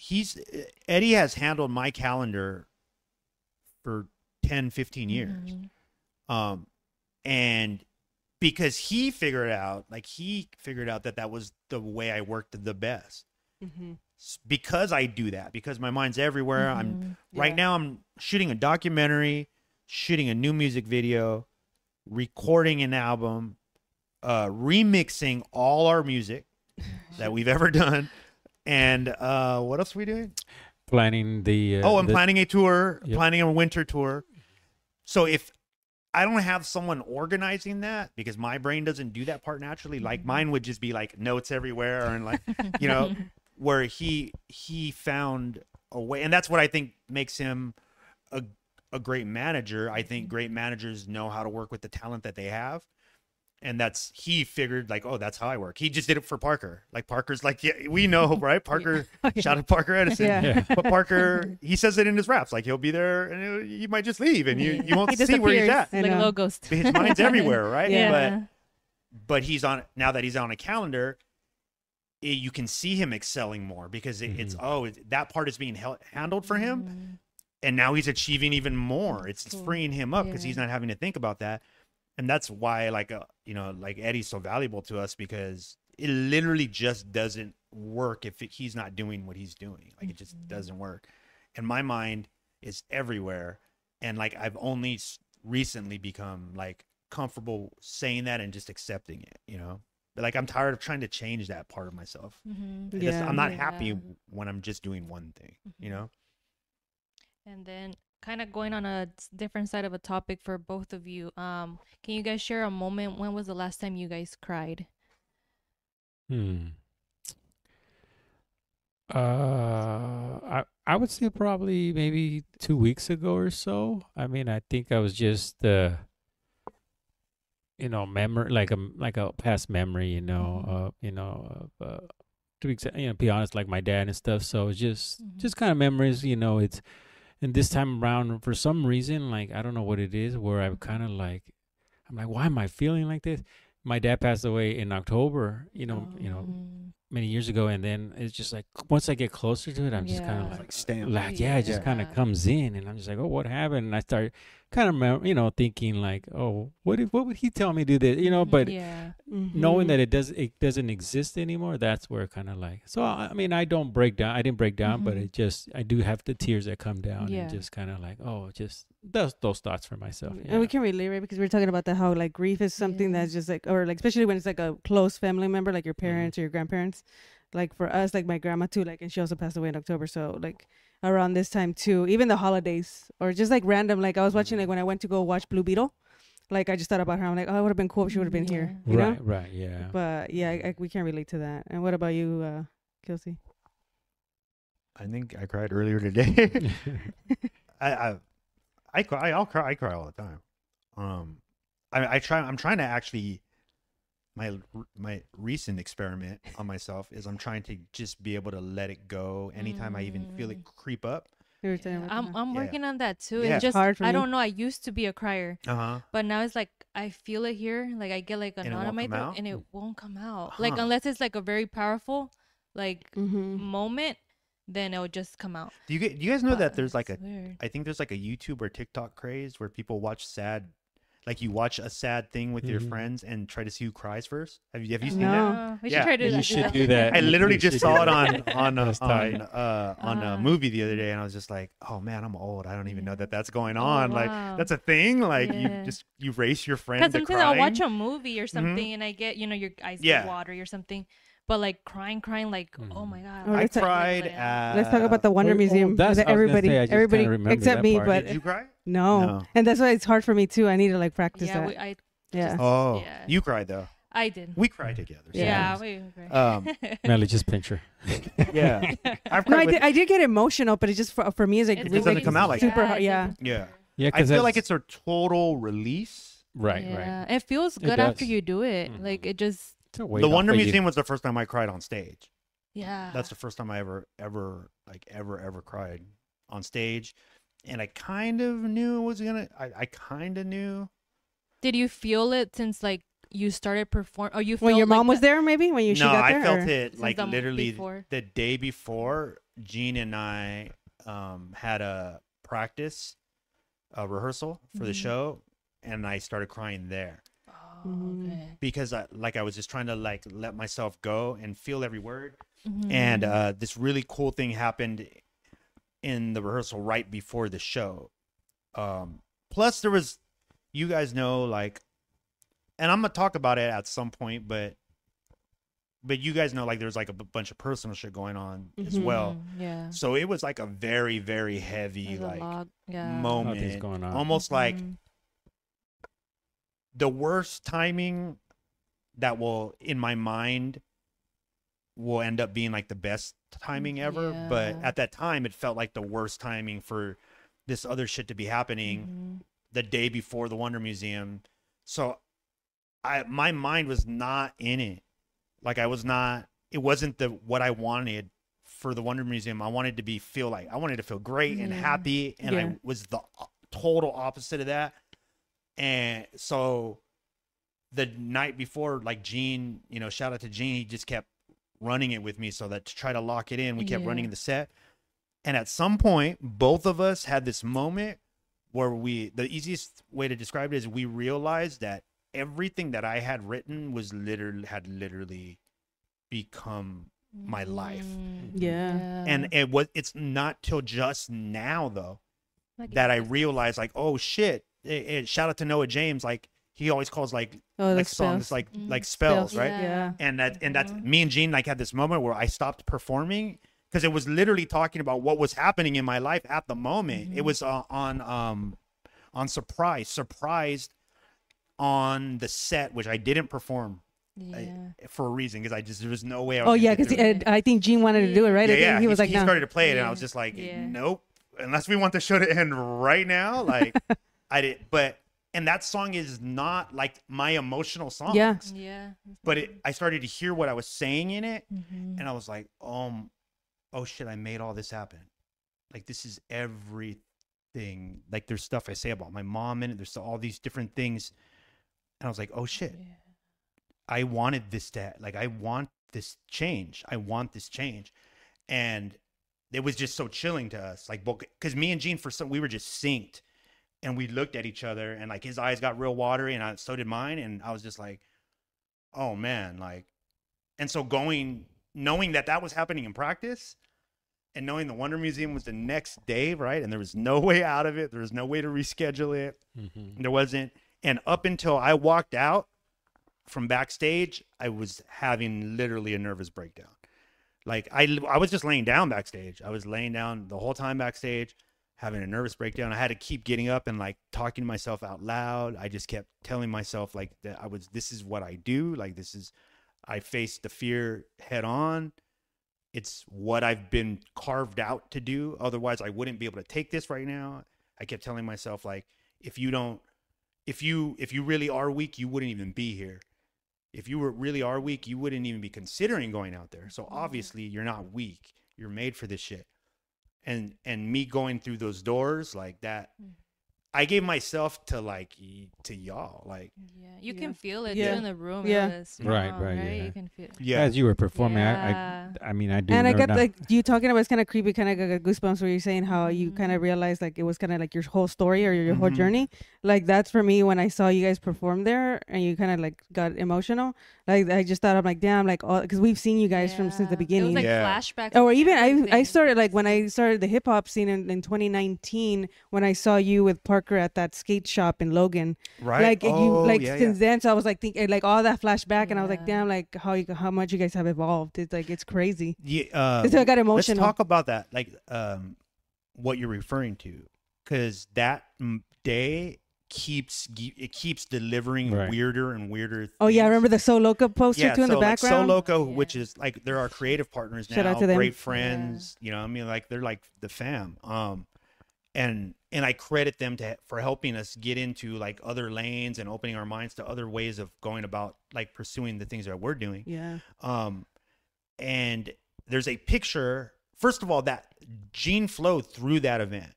he's Eddie has handled my calendar for 10, 15 years. Mhm. Um and because he figured out like he figured out that that was the way I worked the best. mm-hmm. Because I do that, because my mind's everywhere. I'm Mhm. right Yeah. now I'm shooting a documentary, shooting a new music video, recording an album, uh remixing all our music that we've ever done. And uh what else are we doing? Planning the. Uh, oh, I'm the- planning a tour, Yep. planning a winter tour. So if I don't have someone organizing that because my brain doesn't do that part naturally, Mm-hmm. like mine would just be like notes everywhere and like you know where he he found a way and that's what I think makes him a a great manager. I think great managers know how to work with the talent that they have. And that's he figured like, oh, that's how I work. He just did it for Parker. Like Parker's like, yeah, we know, right? Parker, shout out Parker Edison. Yeah. Yeah. But Parker, he says it in his raps. Like he'll be there and he'll- might just leave and you, you won't see where he's at. Like a little ghost. His mind's everywhere, right? Yeah. But but he's on now that he's on a calendar it, you can see him excelling more because it, it's oh it, that part is being hel- handled for him Mhm. and now he's achieving even more it's, it's freeing him up because he's not having to think about that and that's why like uh, you know like eddie's so valuable to us because it literally just doesn't work if it, he's not doing what he's doing like it just Mhm. doesn't work and my mind is everywhere and like i've only recently become like comfortable saying that and just accepting it you know but like i'm tired of trying to change that part of myself Mhm. I just- Yeah. i'm not happy when i'm just doing one thing you Mhm. know And then kind of going on a different side of a topic for both of you. Um, can you guys share a moment? When was the last time you guys cried? Hmm. Uh, I I would say probably maybe two weeks ago or so. I mean, I think I was just uh, you know, memory like a like a past memory. You know, Mhm. uh, you know, of, uh, to be exa- you know, be honest, like my dad and stuff. So it's just Mhm. just kind of memories. You know, it's and this time around, for some reason, like I don't know what it is, where I'm kind of like, I'm like, why am I feeling like this? My dad passed away in October, you know, you know, Mm. many years ago, and then it's just like once I get closer to it, I'm just kind of like, like like yeah, it just kind of comes in, and I'm just like, oh, what happened? And I start kind of, mem- you know, thinking like, oh, what if, what would he tell me to do this, you know? But yeah, knowing Mhm. that it does it doesn't exist anymore that's where kind of like so I, I mean i don't break down i didn't break down but Mhm. it just i do have the tears that come down Yeah. and just kind of like oh just those those thoughts for myself yeah. And we can relate, right? Because we are talking about that how like grief is something Yeah. that's just like, or like especially when it's like a close family member, like your Mm-hmm. parents or your grandparents. Like for us, like my grandma too, like, and she also passed away in October. So like around this time too, even the holidays or just like random. Like I was watching like when I went to go watch Blue Beetle, like I just thought about her. I'm like, oh, it would have been cool if she would have been here. You right know? right yeah But yeah, I, I, we can't relate to that. And what about you, uh, Kelsey? I think I cried earlier today. I, I, I cry. I'll cry. I cry all the time. Um, I, I try. I'm trying to actually. My my recent experiment on myself is I'm trying to just be able to let it go anytime I even feel it Mm. creep up. You were saying Yeah, I'm. I'm Yeah. working on that too. Yeah. It's just Hard for I me. don't know. I used to be a crier, Uh huh. but now it's like I feel it here. Like I get like a And knot in my throat, and it won't come out. Like Huh. unless it's like a very powerful like Mhm. moment, then it will just come out. Do you get? Do you guys know that there's like a? weird. I think there's like a YouTube or TikTok craze where people watch sad, like you watch a sad thing with your Mhm. friends and try to see who cries first. Have you Have you seen No. that? We Yeah. should try to do you should do that I literally just saw it on on a, on uh, on a Uh-huh. movie the other day, and I was just like, "Oh man, I'm old. I don't even know that that's going Oh, on. Like that's a thing. Like you just you race your friends. Because sometimes. I'll watch a movie or something and I get, you know, your eyes Yeah. get watery or something. But like crying, crying, like, oh Mhm. my God. Oh, I cried Like, at. Let's talk about the Wonder oh, Museum. that's- that I was gonna everybody, say, everybody except me, part. but Did you cry? no. No. And that's why it's hard for me too. I need to like practice Yeah, that. we, I, yeah. Oh, Yeah. you cried though. I did. We cried together. yeah, sometimes. we, we Um, Melly, just pinch her. yeah. I've No, I with- did, I did get emotional, but it just for, for me is like It really doesn't come out like super hard. Yeah. yeah. yeah I feel like it's a total release. right yeah. right It feels It good after you do it. Mhm. Like, it just, It's a weight the off Wonder of you. Museum was the first time I cried on stage. yeah. That's the first time I ever, ever, like, ever, ever cried on stage. And I kind of knew it was gonna. I, I kind of knew. Did you feel it since, like, you started perform? Or you When your like mom was there, maybe when you she no, got I there. felt or- it like the literally before? the day before. Gene and I um, had a practice, a rehearsal for the Mhm. show, and I started crying there Oh. Okay. because I, like I was just trying to like let myself go and feel every word. Mhm. and uh, this really cool thing happened in the rehearsal right before the show. Um, plus, there was, you guys know, like, and I'm gonna talk about it at some point, but, but you guys know, like, there's like a b- bunch of personal shit going on as Mhm. well. Yeah. So it was like a very, very heavy There's like lot, yeah. moment, going on. almost like Mhm. The worst timing that will in my mind will end up being like the best timing ever but at that time it felt like the worst timing for this other shit to be happening Mhm. the day before the wonder museum. So i my mind was not in it. Like i was not it wasn't the what i wanted for the wonder museum. I wanted to be feel like i wanted to feel great and happy and Yeah. i was the total opposite of that and so the night before like gene you know shout out to gene he just kept running it with me so that to try to lock it in we kept Yeah. running the set and at some point both of us had this moment where we the easiest way to describe it is we realized that everything that i had written was literally had literally become my life. Mm, Yeah. and it was it's not till just now though Like, that i realized like oh shit it, it- shout out to noah james like he always calls like Oh, the like songs spells. like Mm, like spells, spells, right Yeah. and that and that's Mhm. me and Gene like had this moment where I stopped performing because it was literally talking about what was happening in my life at the moment. It Mhm. was uh, on um on surprise, surprised on the set, which I didn't perform yeah. for a reason because I just there was no way. I was Oh yeah, because. I think Gene wanted to do it, right? Yeah, yeah. he was like, he no. started to play it, and I was just like, Yeah. nope. Unless we want the show to end right now, like I did. But and that song is not like my emotional song. Yeah. Yeah. But it, I started to hear what I was saying in it, Mhm. and I was like, um, oh shit, I made all this happen. Like this is everything. Like there's stuff I say about my mom in it. There's all these different things, and I was like, oh shit, I wanted this to like I want this change. I want this change, and it was just so chilling to us. Like because me and Gene for some we were just synced, and we looked at each other, and like his eyes got real watery, and I, so did mine, and I was just like, oh man, like, and so going knowing that that was happening in practice and knowing the Wonder Museum was the next day, right? And there was no way out of it. There was no way to reschedule it. Mm-hmm. There wasn't. And up until I walked out from backstage, I was having literally a nervous breakdown. Like I, I was just laying down backstage. I was laying down the whole time backstage, having a nervous breakdown. I had to keep getting up and like talking to myself out loud. I just kept telling myself like that I was. This is what I do. Like this is. I faced the fear head on it's what I've been carved out to do. Otherwise, I wouldn't be able to take this right now. I kept telling myself like, if you don't, if you if you really are weak, you wouldn't even be here. If you were really are weak, you wouldn't even be considering going out there. So mm-hmm. obviously, you're not weak. You're made for this shit. And and me going through those doors like that, mm. I gave myself to like to y'all. Like Yeah, you Yeah. can feel it Yeah. too in the room. Yeah. Yeah, Right, right, yeah. You can feel. yeah, As you were performing, Yeah. I, I, I mean, I do. and I got now- like you talking about it's kind of creepy, kind of got goosebumps where you're saying how you kind Mhm. of realized like it was kind of like your whole story or your whole Mhm. journey. Like that's for me when I saw you guys perform there and you kind of like got emotional. Like I just thought I'm like damn like all because we've seen you guys from since the beginning. It was like Yeah. flashbacks. or and even I I started like when I started the hip hop scene in, in 2019 when I saw you with Parker at that skate shop in Logan. right. Like you Oh, like yeah, since yeah. then, so I was like thinking like all that flashback, and I was like, damn, like how you how much you guys have evolved. It's like it's crazy. Yeah, uh, so I got emotional. let's talk about that, like um, what you're referring to, because that day keeps it keeps delivering Right. weirder and weirder. oh yeah, I remember the So Loco poster yeah, too in so the background. Like So Loco, Yeah. which is like they're our creative partners now, Shout out to them. great friends. You know, I mean, like they're like the fam. Um, and and I credit them to for helping us get into like other lanes and opening our minds to other ways of going about like pursuing the things that we're doing. yeah, Um, and there's a picture. First of all, that Gene flowed through that event.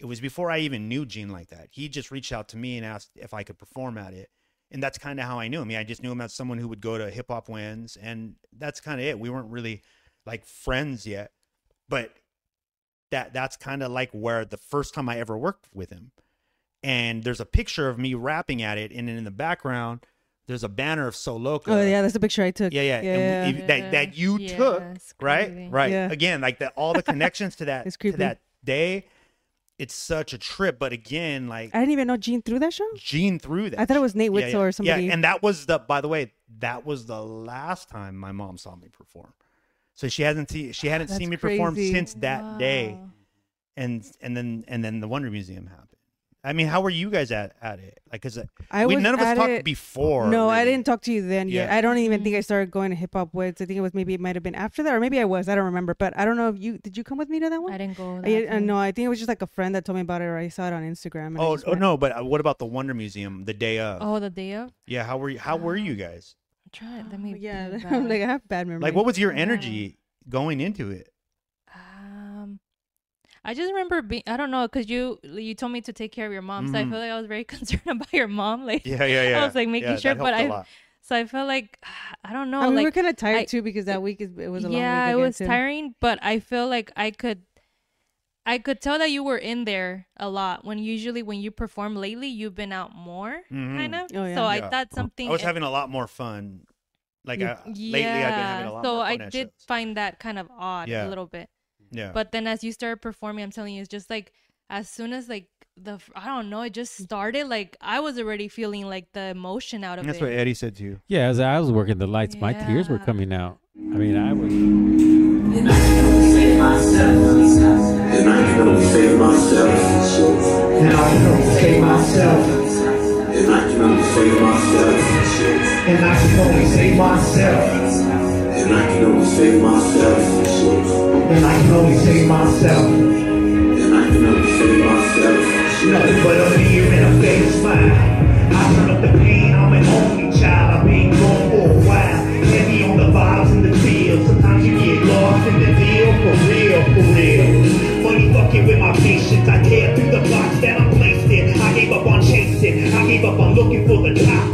It was before I even knew Gene like that. He just reached out to me and asked if I could perform at it. And that's kind of how I knew him. I just knew him as someone who would go to hip hop weds, and that's kind of it. We weren't really like friends yet, but that that's kind of like where the first time I ever worked with him. And there's a picture of me rapping at it, and then in the background, there's a banner of So Loco. oh yeah, that's the picture I took. Yeah, yeah. yeah. And we- that that you Yeah, took, right? Right. Yeah. Again, like that all the connections to that to that day. It's such a trip, but again, like I didn't even know Gene threw that show. Gene threw that. I thought it was Nate Yeah, Witzel yeah. or somebody. Yeah, and that was the by the way, that was the last time my mom saw me perform. So she hasn't seen she ah, hadn't That's seen me perform since that day. And and then and then the Wonder Museum happened. I mean, how were you guys at at it? Like, cause I we was none of us at talked it- before. No, I didn't talk to you then yet. Yeah. I don't even think I Mhm. started going to hip hop weds. I think it was maybe it might have been after that, or maybe I was. I don't remember. But I don't know if you did. You come with me to that one? I didn't go. I, that uh, no, I think it was just like a friend that told me about it, or I saw it on Instagram. And Oh, oh no, but uh, what about the Wonder Museum the day of? Oh, the day of. Yeah, how were you? How were you guys? Try it. Let me. Yeah, I'm like I have bad memories. Like, what was your Yeah. energy going into it? I just remember being. I don't know, cause you you told me to take care of your mom, so I Mhm. feel like I was very concerned about your mom. Like, Yeah, yeah, yeah. I was like making Yeah, sure, but I. lot. so I felt like I don't know, I mean, we like were kind of tired I- too because that week is it was a long yeah, week. it was too. tiring, but I feel like I could. I could tell that you were in there a lot. When usually when you perform lately, you've been out more, Mhm. kind of. Oh, yeah. So I thought something. I was having a lot more fun. Like Yeah. I, lately, I've been having a lot so more I fun at did shows. find that kind of odd Yeah. a little bit. Yeah, But then as you start performing, I'm telling you, it's just like as soon as like the I don't know, it just mm. started. Like I was already feeling like the emotion out of that's it. That's what Eddie said to you. Yeah, as I was working the lights, my tears were coming out. I mean, I was. And I can only save myself. And I can only save myself. And I can only save myself. And I can only save myself. And I can only save myself. And I can only save myself. And I can only save myself. And I can only save myself. Nothing but a mirror and a fake smile. I turn up the pain, I'm an only child. I've been gone for a while. Heavy on the vibes and the feels. Sometimes you get lost in the deal. For real, for real. Money fucking with my patience. I tear through the blocks that I'm placed in. I gave up on chasing. I gave up on looking for the top.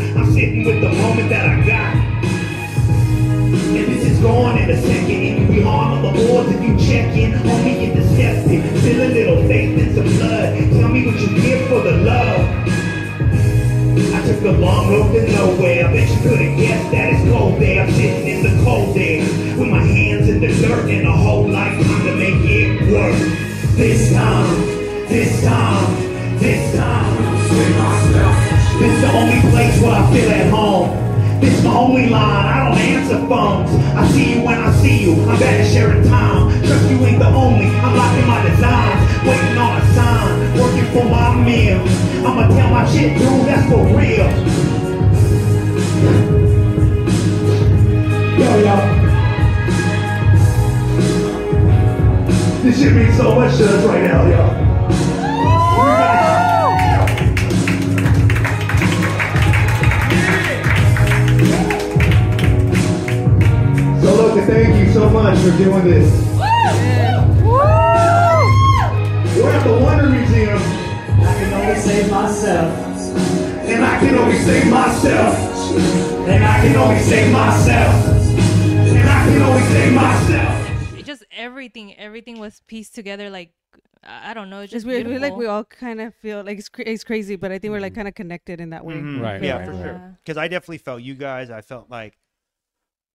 Boards if you check in me and discuss it. Feel a little faith and some blood. Tell me what you give for the love. I took the long road to nowhere. I bet you couldn't guess that it's cold there. I'm sitting in the cold there with my hands in the dirt and a whole lifetime to make it work. This time, this time, this time. This is the only place where I feel at home. This my only line. I don't answer phones. I see you when I see you. I'm better sharing time. Trust you ain't the only. I'm locking my designs, waiting on a sign, working for my meal. I'ma tell my shit through. That's for real. Yo, yo. This shit means so much to us right now, yo. So look, thank you so much for doing this. We're at the Wonder Museum. I can only save myself. And I can only save myself. And I can only save myself. And I can only save myself. It just everything, everything was pieced together. Like I I don't know, it's It's weird. I feel like we all kind of feel like it's, cra- it's crazy, but I think we're like kind of connected in that way. Mhm. Right, Yeah, right, for right. sure. Because I definitely felt you guys. I felt like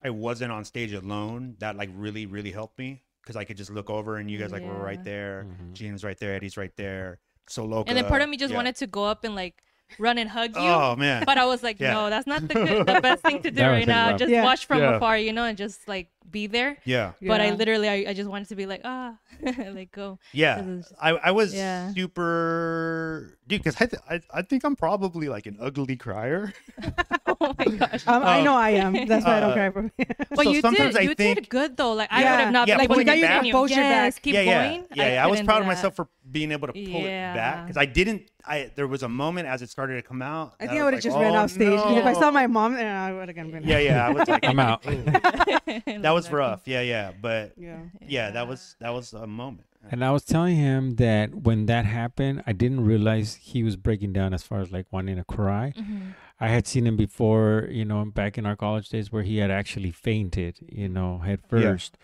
I wasn't on stage alone. That like really, really helped me because I could just look over and you guys like were right Yeah. there. Mhm. Gene's right there. Eddie's right there. So Loco. and then part of me just wanted to go up and like run and hug you. Oh man. But I was like, Yeah. no, that's not the good, the best thing to do That right now. rough. Just Yeah. watch from Yeah. afar, you know, and just like be there. yeah. But I literally, I, I just wanted to be like, ah, like go. Yeah. it's- I, I was Yeah. super dude because I, th- I I think I'm probably like an ugly crier. Oh my gosh. Um, I Um, know I am. That's why I don't cry for me. But so you sometimes did, I you think- did good though. Like I Yeah. would have not Yeah, like pulling when it you back. continue, Composure yes, back. keep yeah, yeah, going. yeah, yeah. I was couldn't proud do of that. myself for being able to pull it back Yeah. because I didn't. I there was a moment as it started to come out. I that think I was would have like, just ran "Oh, off stage. 'cause If I no." saw my mom, then I would have gone. Yeah, yeah. I was like, I'm out. that was rough. Yeah, yeah. But Yeah. yeah, that was that was a moment. And I was telling him that when that happened, I didn't realize he was breaking down as far as like wanting to cry. Mhm. I had seen him before, you know, back in our college days where he had actually fainted, you know, head first.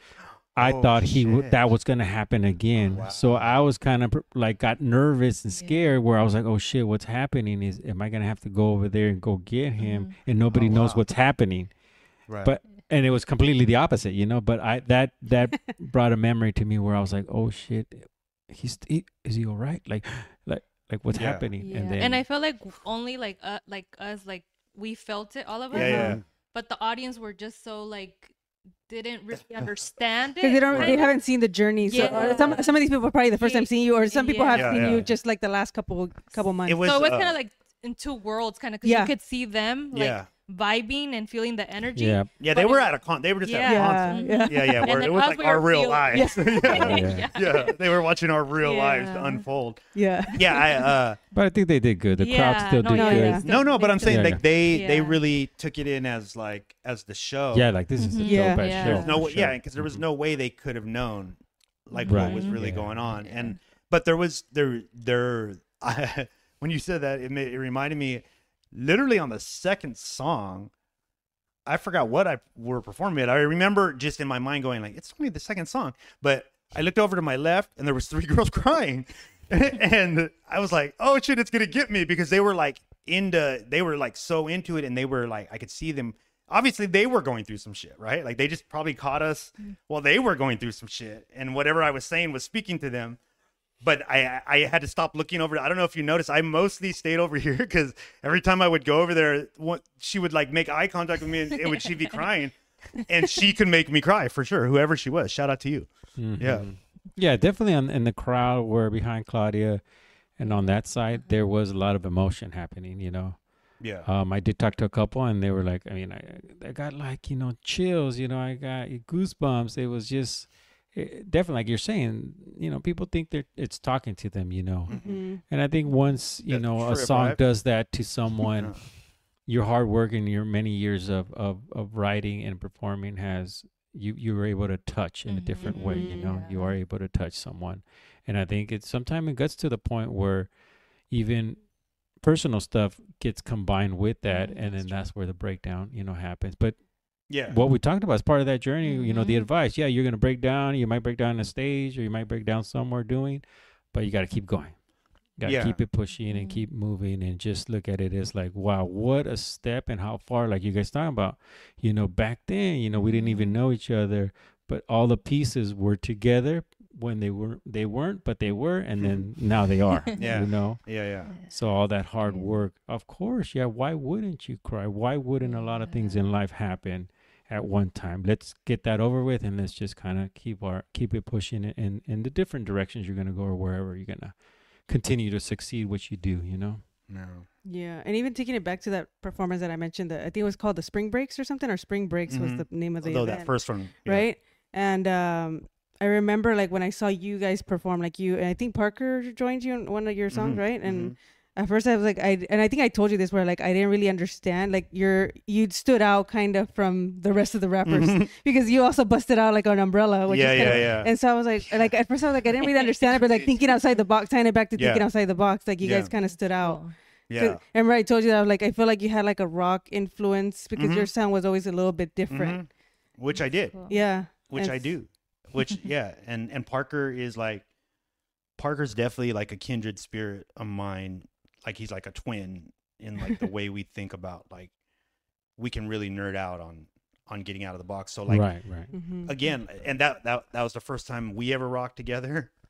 I Oh, thought he w- that was gonna happen again, so I was kind of like got nervous and Yeah. scared. Where I was like, "Oh shit, what's happening? Is am I gonna have to go over there and go get him?" Mhm. And nobody Oh, knows wow. what's happening. Right. But and it was completely the opposite, you know. But I that that brought a memory to me where I was like, "Oh shit, he's he, is he all right? Like like like what's Yeah. happening?" Yeah. And And, I felt like only like uh, like us like we felt it all of us. yeah, yeah. But the audience were just so like didn't really understand it. Because they don't, kind they haven't seen the journey. So uh, Yeah. some some of these people are probably the first time seeing you, or some people have yeah. seen Yeah, you just like the last couple couple months. It was. so it was uh, kind of like in two worlds, kind of because Yeah. you could see them like Yeah. Vibing and feeling the energy. yeah, Yeah, they but were it- at a con. They were just at a Yeah. concert. yeah, yeah. Yeah, yeah. And Where it was like we our real feel- lives. yeah. Yeah. yeah, they were watching our real lives unfold. yeah. Yeah, I. uh but I think they did good. The crowd still no, did yeah, good. yeah. No, no, but I'm saying Yeah, like yeah. they they really took it in as like as the show. Yeah, like this is a Mhm. Yeah. dope ass Yeah. show. There's no sure. yeah, because there was Mhm. no way they could have known like Right. what was really Yeah. going on. And but there was there there I, when you said that it, ma- it reminded me literally on the second song. I forgot what I were performing it. I remember just in my mind going like, "It's only the second song," but I looked over to my left and there was three girls crying, and I was like, "Oh shit, it's gonna get me!" Because they were like into, they were like so into it, and they were like, I could see them. Obviously, they were going through some shit, right? Like they just probably caught us mm. while they were going through some shit, and whatever I was saying was speaking to them. But I I had to stop looking over. I don't know if you noticed. I mostly stayed over here because every time I would go over there, what, she would like make eye contact with me, and it would she'd be crying, and she could make me cry for sure. Whoever she was, shout out to you. Yeah. Mhm. Yeah, definitely on in the crowd were behind Claudia and on that side there was a lot of emotion happening, you know. Yeah. Um I did talk to a couple and they were like I mean I I got like, you know, chills, you know, I got goosebumps. It was just it, definitely like you're saying, you know, people think they're it's talking to them, you know. Mhm. And I think once, you That's know, a song right? does that to someone, Yeah. your hard work and your many years of, of, of writing and performing has you you were able to touch in a different way you know you Mhm. are able to touch someone and i think it's sometimes it gets to the point where even personal stuff gets combined with that and that's then true. that's where the breakdown you know happens but Yeah. what we talked about is part of that journey. You know, the Mhm. advice. Yeah, you're gonna break down. You might break down on a stage, or you might break down somewhere doing, but you got to keep going. Got to Yeah. keep it pushing and Mhm. keep moving, and just look at it as like, wow, what a step and how far. Like you guys talking about, you know, back then, you know, we didn't even Mhm. know each other, but all the pieces were together when they were they weren't, but they were, and then now they are. Yeah. you know. Yeah, yeah. So all that hard work, of course, yeah. Why wouldn't you cry? Why wouldn't a lot of things in life happen at one time? Let's get that over with, and let's just kind of keep our keep it pushing it in in the different directions you're gonna go or wherever you're gonna continue to succeed what you do. You know. No. Yeah, and even taking it back to that performance that I mentioned, that I think it was called the Spring Breaks or something, or Spring Breaks was Mhm. the name of the Although event, that first one, yeah. right? And um, I remember like when I saw you guys perform, like you, and I think Parker joined you in one of your songs, Mhm, right? And mhm. At first I was like, I and I think I told you this, where like I didn't really understand, like you're you stood out kind of from the rest of the rappers Mhm. because you also busted out like an umbrella, which yeah, is kind yeah, of yeah. and so I was like, like at first I was like, I didn't really understand it, but like thinking outside the box, tying it back to thinking outside the box, like you Yeah. guys kind of stood out. Cool. 'Cause- yeah. Remember I told you that I was like I feel like you had like a rock influence because Mhm. your sound was always a little bit different. Mhm. Which I did. Cool. Yeah. Which And I s- do. Which yeah, and and Parker is like Parker's definitely like a kindred spirit of mine. Like he's like a twin in like the way we think about like we can really nerd out on on getting out of the box. So like right, right. hmm again, and that that that was the first time we ever rocked together.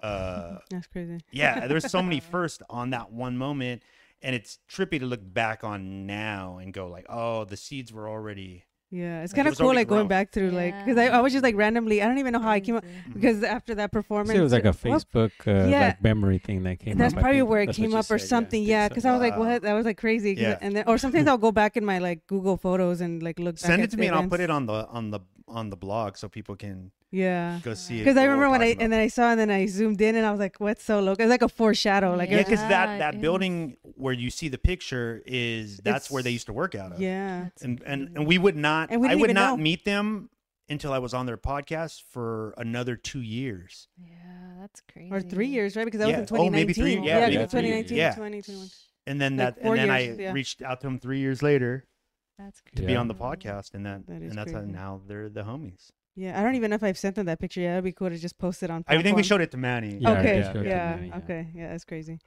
Uh That's crazy. yeah, there's so many first on that one moment and it's trippy to look back on now and go like, "Oh, the seeds were already Yeah, it's Like, kind of was cool, already like going back through, like, because I, I was just like randomly, I don't even know how I came up Crazy. because after that performance, So it was like a well, Facebook uh, yeah. like memory thing that came. That's up, I probably where it came you up or said, yeah. something. Yeah, so. because I was like, what? That was like crazy, Yeah. And then, or sometimes I'll go back in my like Google photos and like look. Send back it to me and I'll put it on the on the on the blog so people can Yeah. go see it. Because I remember when I talking and then I saw and then I zoomed in and I was like, "What's so low?" It's like a foreshadow. Like, yeah, because just- that that it building where you see the picture is that's where they used to work out of. yeah, and and and we would not. And we I would not know. meet them until I was on their podcast for another two years. Yeah, that's crazy. or three years, right? Because that Yeah. was in 2019 Oh, 2019. maybe three- Yeah, yeah, yeah, maybe because 2019, years. Yeah. 2021. And then that four and then years, I yeah. reached out to them three years later That's to crazy. be Yeah. on the podcast, and that, That is and that's how crazy. now they're the homies. Yeah, I don't even know if I've sent them that picture yet. It'd be cool to just post it on. I think we platform. showed it to Manny. Yeah, okay. yeah, Yeah. showed it to Manny, yeah. Okay. Yeah, that's crazy.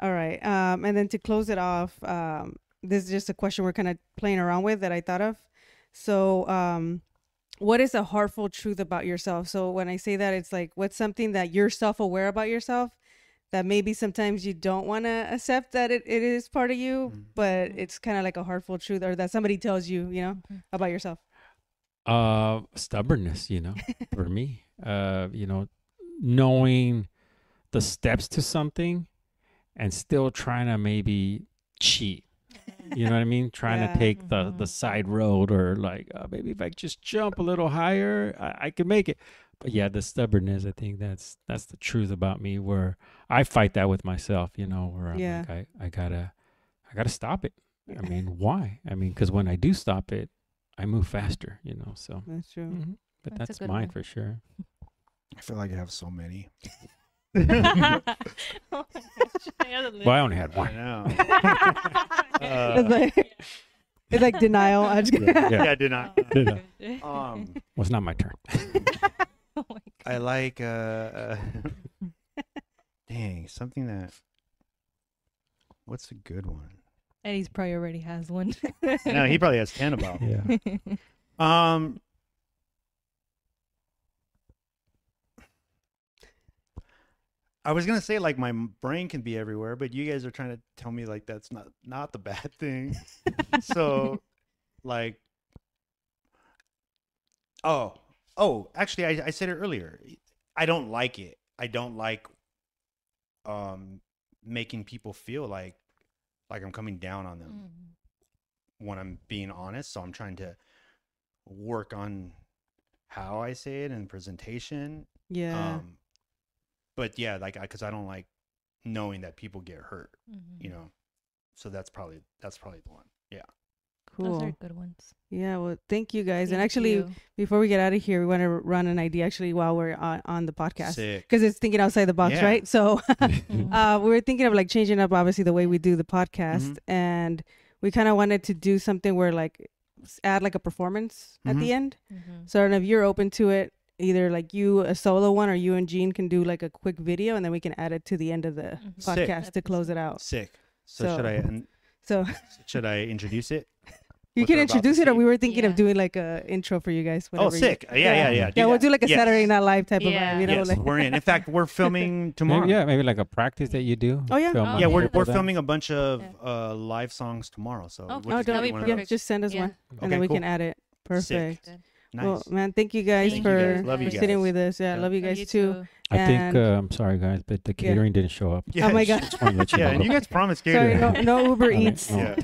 All right. Um, and then to close it off, um, this is just a question we're kind of playing around with that I thought of. So, um, what is a heartful truth about yourself? So when I say that, it's like what's something that you're self-aware about yourself that maybe sometimes you don't want to accept that it, it is part of you, Mhm. but it's kind of like a heartful truth or that somebody tells you, you know, Mhm. about yourself. Uh, stubbornness, you know, for me. Uh, you know, knowing the steps to something and still trying to maybe cheat. You know what I mean? Trying Yeah. to take the the Mhm. side road or like uh, maybe if I just jump a little higher, I, I could make it. But yeah, the stubbornness. I think that's that's the truth about me. Where I fight that with myself. You know, where I'm Yeah. like, I I gotta I gotta stop it. I mean, why? I mean, because when I do stop it, I move faster. You know, so. That's true. Mhm. But That's that's, mine one. for sure. I feel like I have so many. oh gosh. I Well, I only had I one. know. it's, Uh, like, it's like denial. I'm just kidding. Yeah. yeah, I did not. Um, Well, it's not my turn. oh my I like uh, uh dang something that. What's a good one? Eddie's probably already has one. No, he probably has ten about. Yeah. Um. I was gonna say like my brain can be everywhere, but you guys are trying to tell me like that's not not the bad thing. so, like, oh, oh, actually, I, I said it earlier. I don't like it. I don't like um making people feel like like I'm coming down on them Mhm. when I'm being honest. So I'm trying to work on how I say it and presentation. Yeah. Um, but yeah, like I, cause I don't like knowing that people get hurt, Mhm. you know. So that's probably that's probably the one. Yeah. Cool. Those are good ones. Yeah, well, thank you guys. and actually, you. before we get out of here, we want to run an idea actually while we're on, on the podcast because it's thinking outside the box, Yeah. right? So uh, we were thinking of like changing up obviously the way we do the podcast, Mhm. and we kind of wanted to do something where like add like a performance at Mhm. the end. Mhm. So I don't know if you're open to it. Either like you a solo one, or you and Gene can do like a quick video, and then we can add it to the end of the Mhm. Sick. podcast to close it out. Sick. So, So- should I and So should I introduce it? You can they're about to introduce it, or we were thinking of doing like a intro for you guys. Oh, whenever you- sick. Yeah, yeah, yeah. Yeah, we'll that. do like a Yes. Saturday Night Live type of Yeah. vibe. You know, yes, like we're in. In fact, we're filming tomorrow. Maybe, yeah, maybe like a practice that you do. Oh, yeah. Oh, Yeah, we're we're filming a bunch of Yeah. uh, live songs tomorrow. So Oh, we'll oh, just that'd don't, be yeah, perfect. just send us Yeah. one, and Okay, then we cool. can add it. Perfect. Good. Nice. Well, man, thank you guys Thank for, you guys. Love you for sitting with us. Yeah, Yeah. love you guys too. I think. Uh, I'm sorry, guys, but the Yeah. catering didn't show up. yeah, Oh my God. Just wanted to let you Yeah, know. and you guys promised Sorry, catering. no, no Uber Eats. oh, Yeah.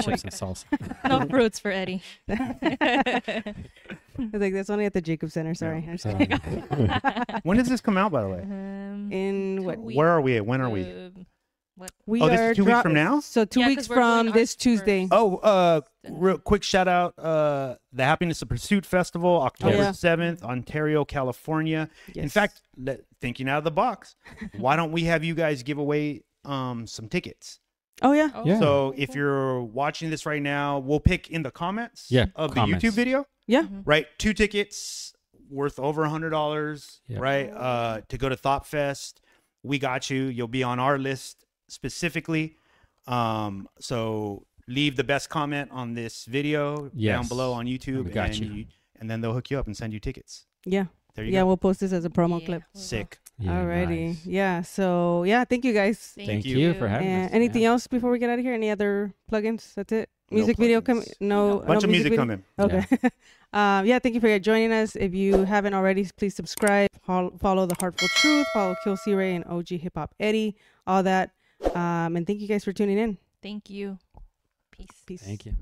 chips and salsa. no fruits for Eddie. I was like, that's only at the Jacob Center. Sorry. Yeah. I'm just Sorry. kidding. When does this come out, by the way? Um, In what? we- Where are we at? When are we? um, We Oh, this is are two weeks from now? So two Yeah, 'cause weeks we're doing from ours this Tuesday. Oh, uh, real quick shout out, uh, the Happiness of Pursuit Festival, October Oh, yeah. 7th, Ontario, California. In Yes. fact, le- thinking out of the box, why don't we have you guys give away um some tickets? Oh yeah. Oh, Yeah. So if you're watching this right now, we'll pick in the comments Yeah, of comments. the YouTube video, Yeah. Mhm. right? Two tickets worth over a hundred dollars, Yep. right? Uh, to go to Thought Fest. We got you. You'll be on our list specifically. Um, so leave the best comment on this video down below on YouTube, got and you. and then they'll hook you up and send you tickets. Yeah. There you go. Yeah. go. We'll post this as a promo Yeah, clip. we will. Sick. Yeah, Alrighty. nice. Yeah. So yeah, thank you guys. Thank you for having And us. anything Yeah. else before we get out of here? Any other plugins? That's it. No Music video coming? plugins. No. Bunch no of music video? coming. Okay. um, yeah, thank you for joining us. If you haven't already, please subscribe. Follow the Heartful Truth. Follow KillcRey and OG Hip Hop Eddie. All that. Um, and thank you guys for tuning in. Thank you. Peace. Peace. Thank you.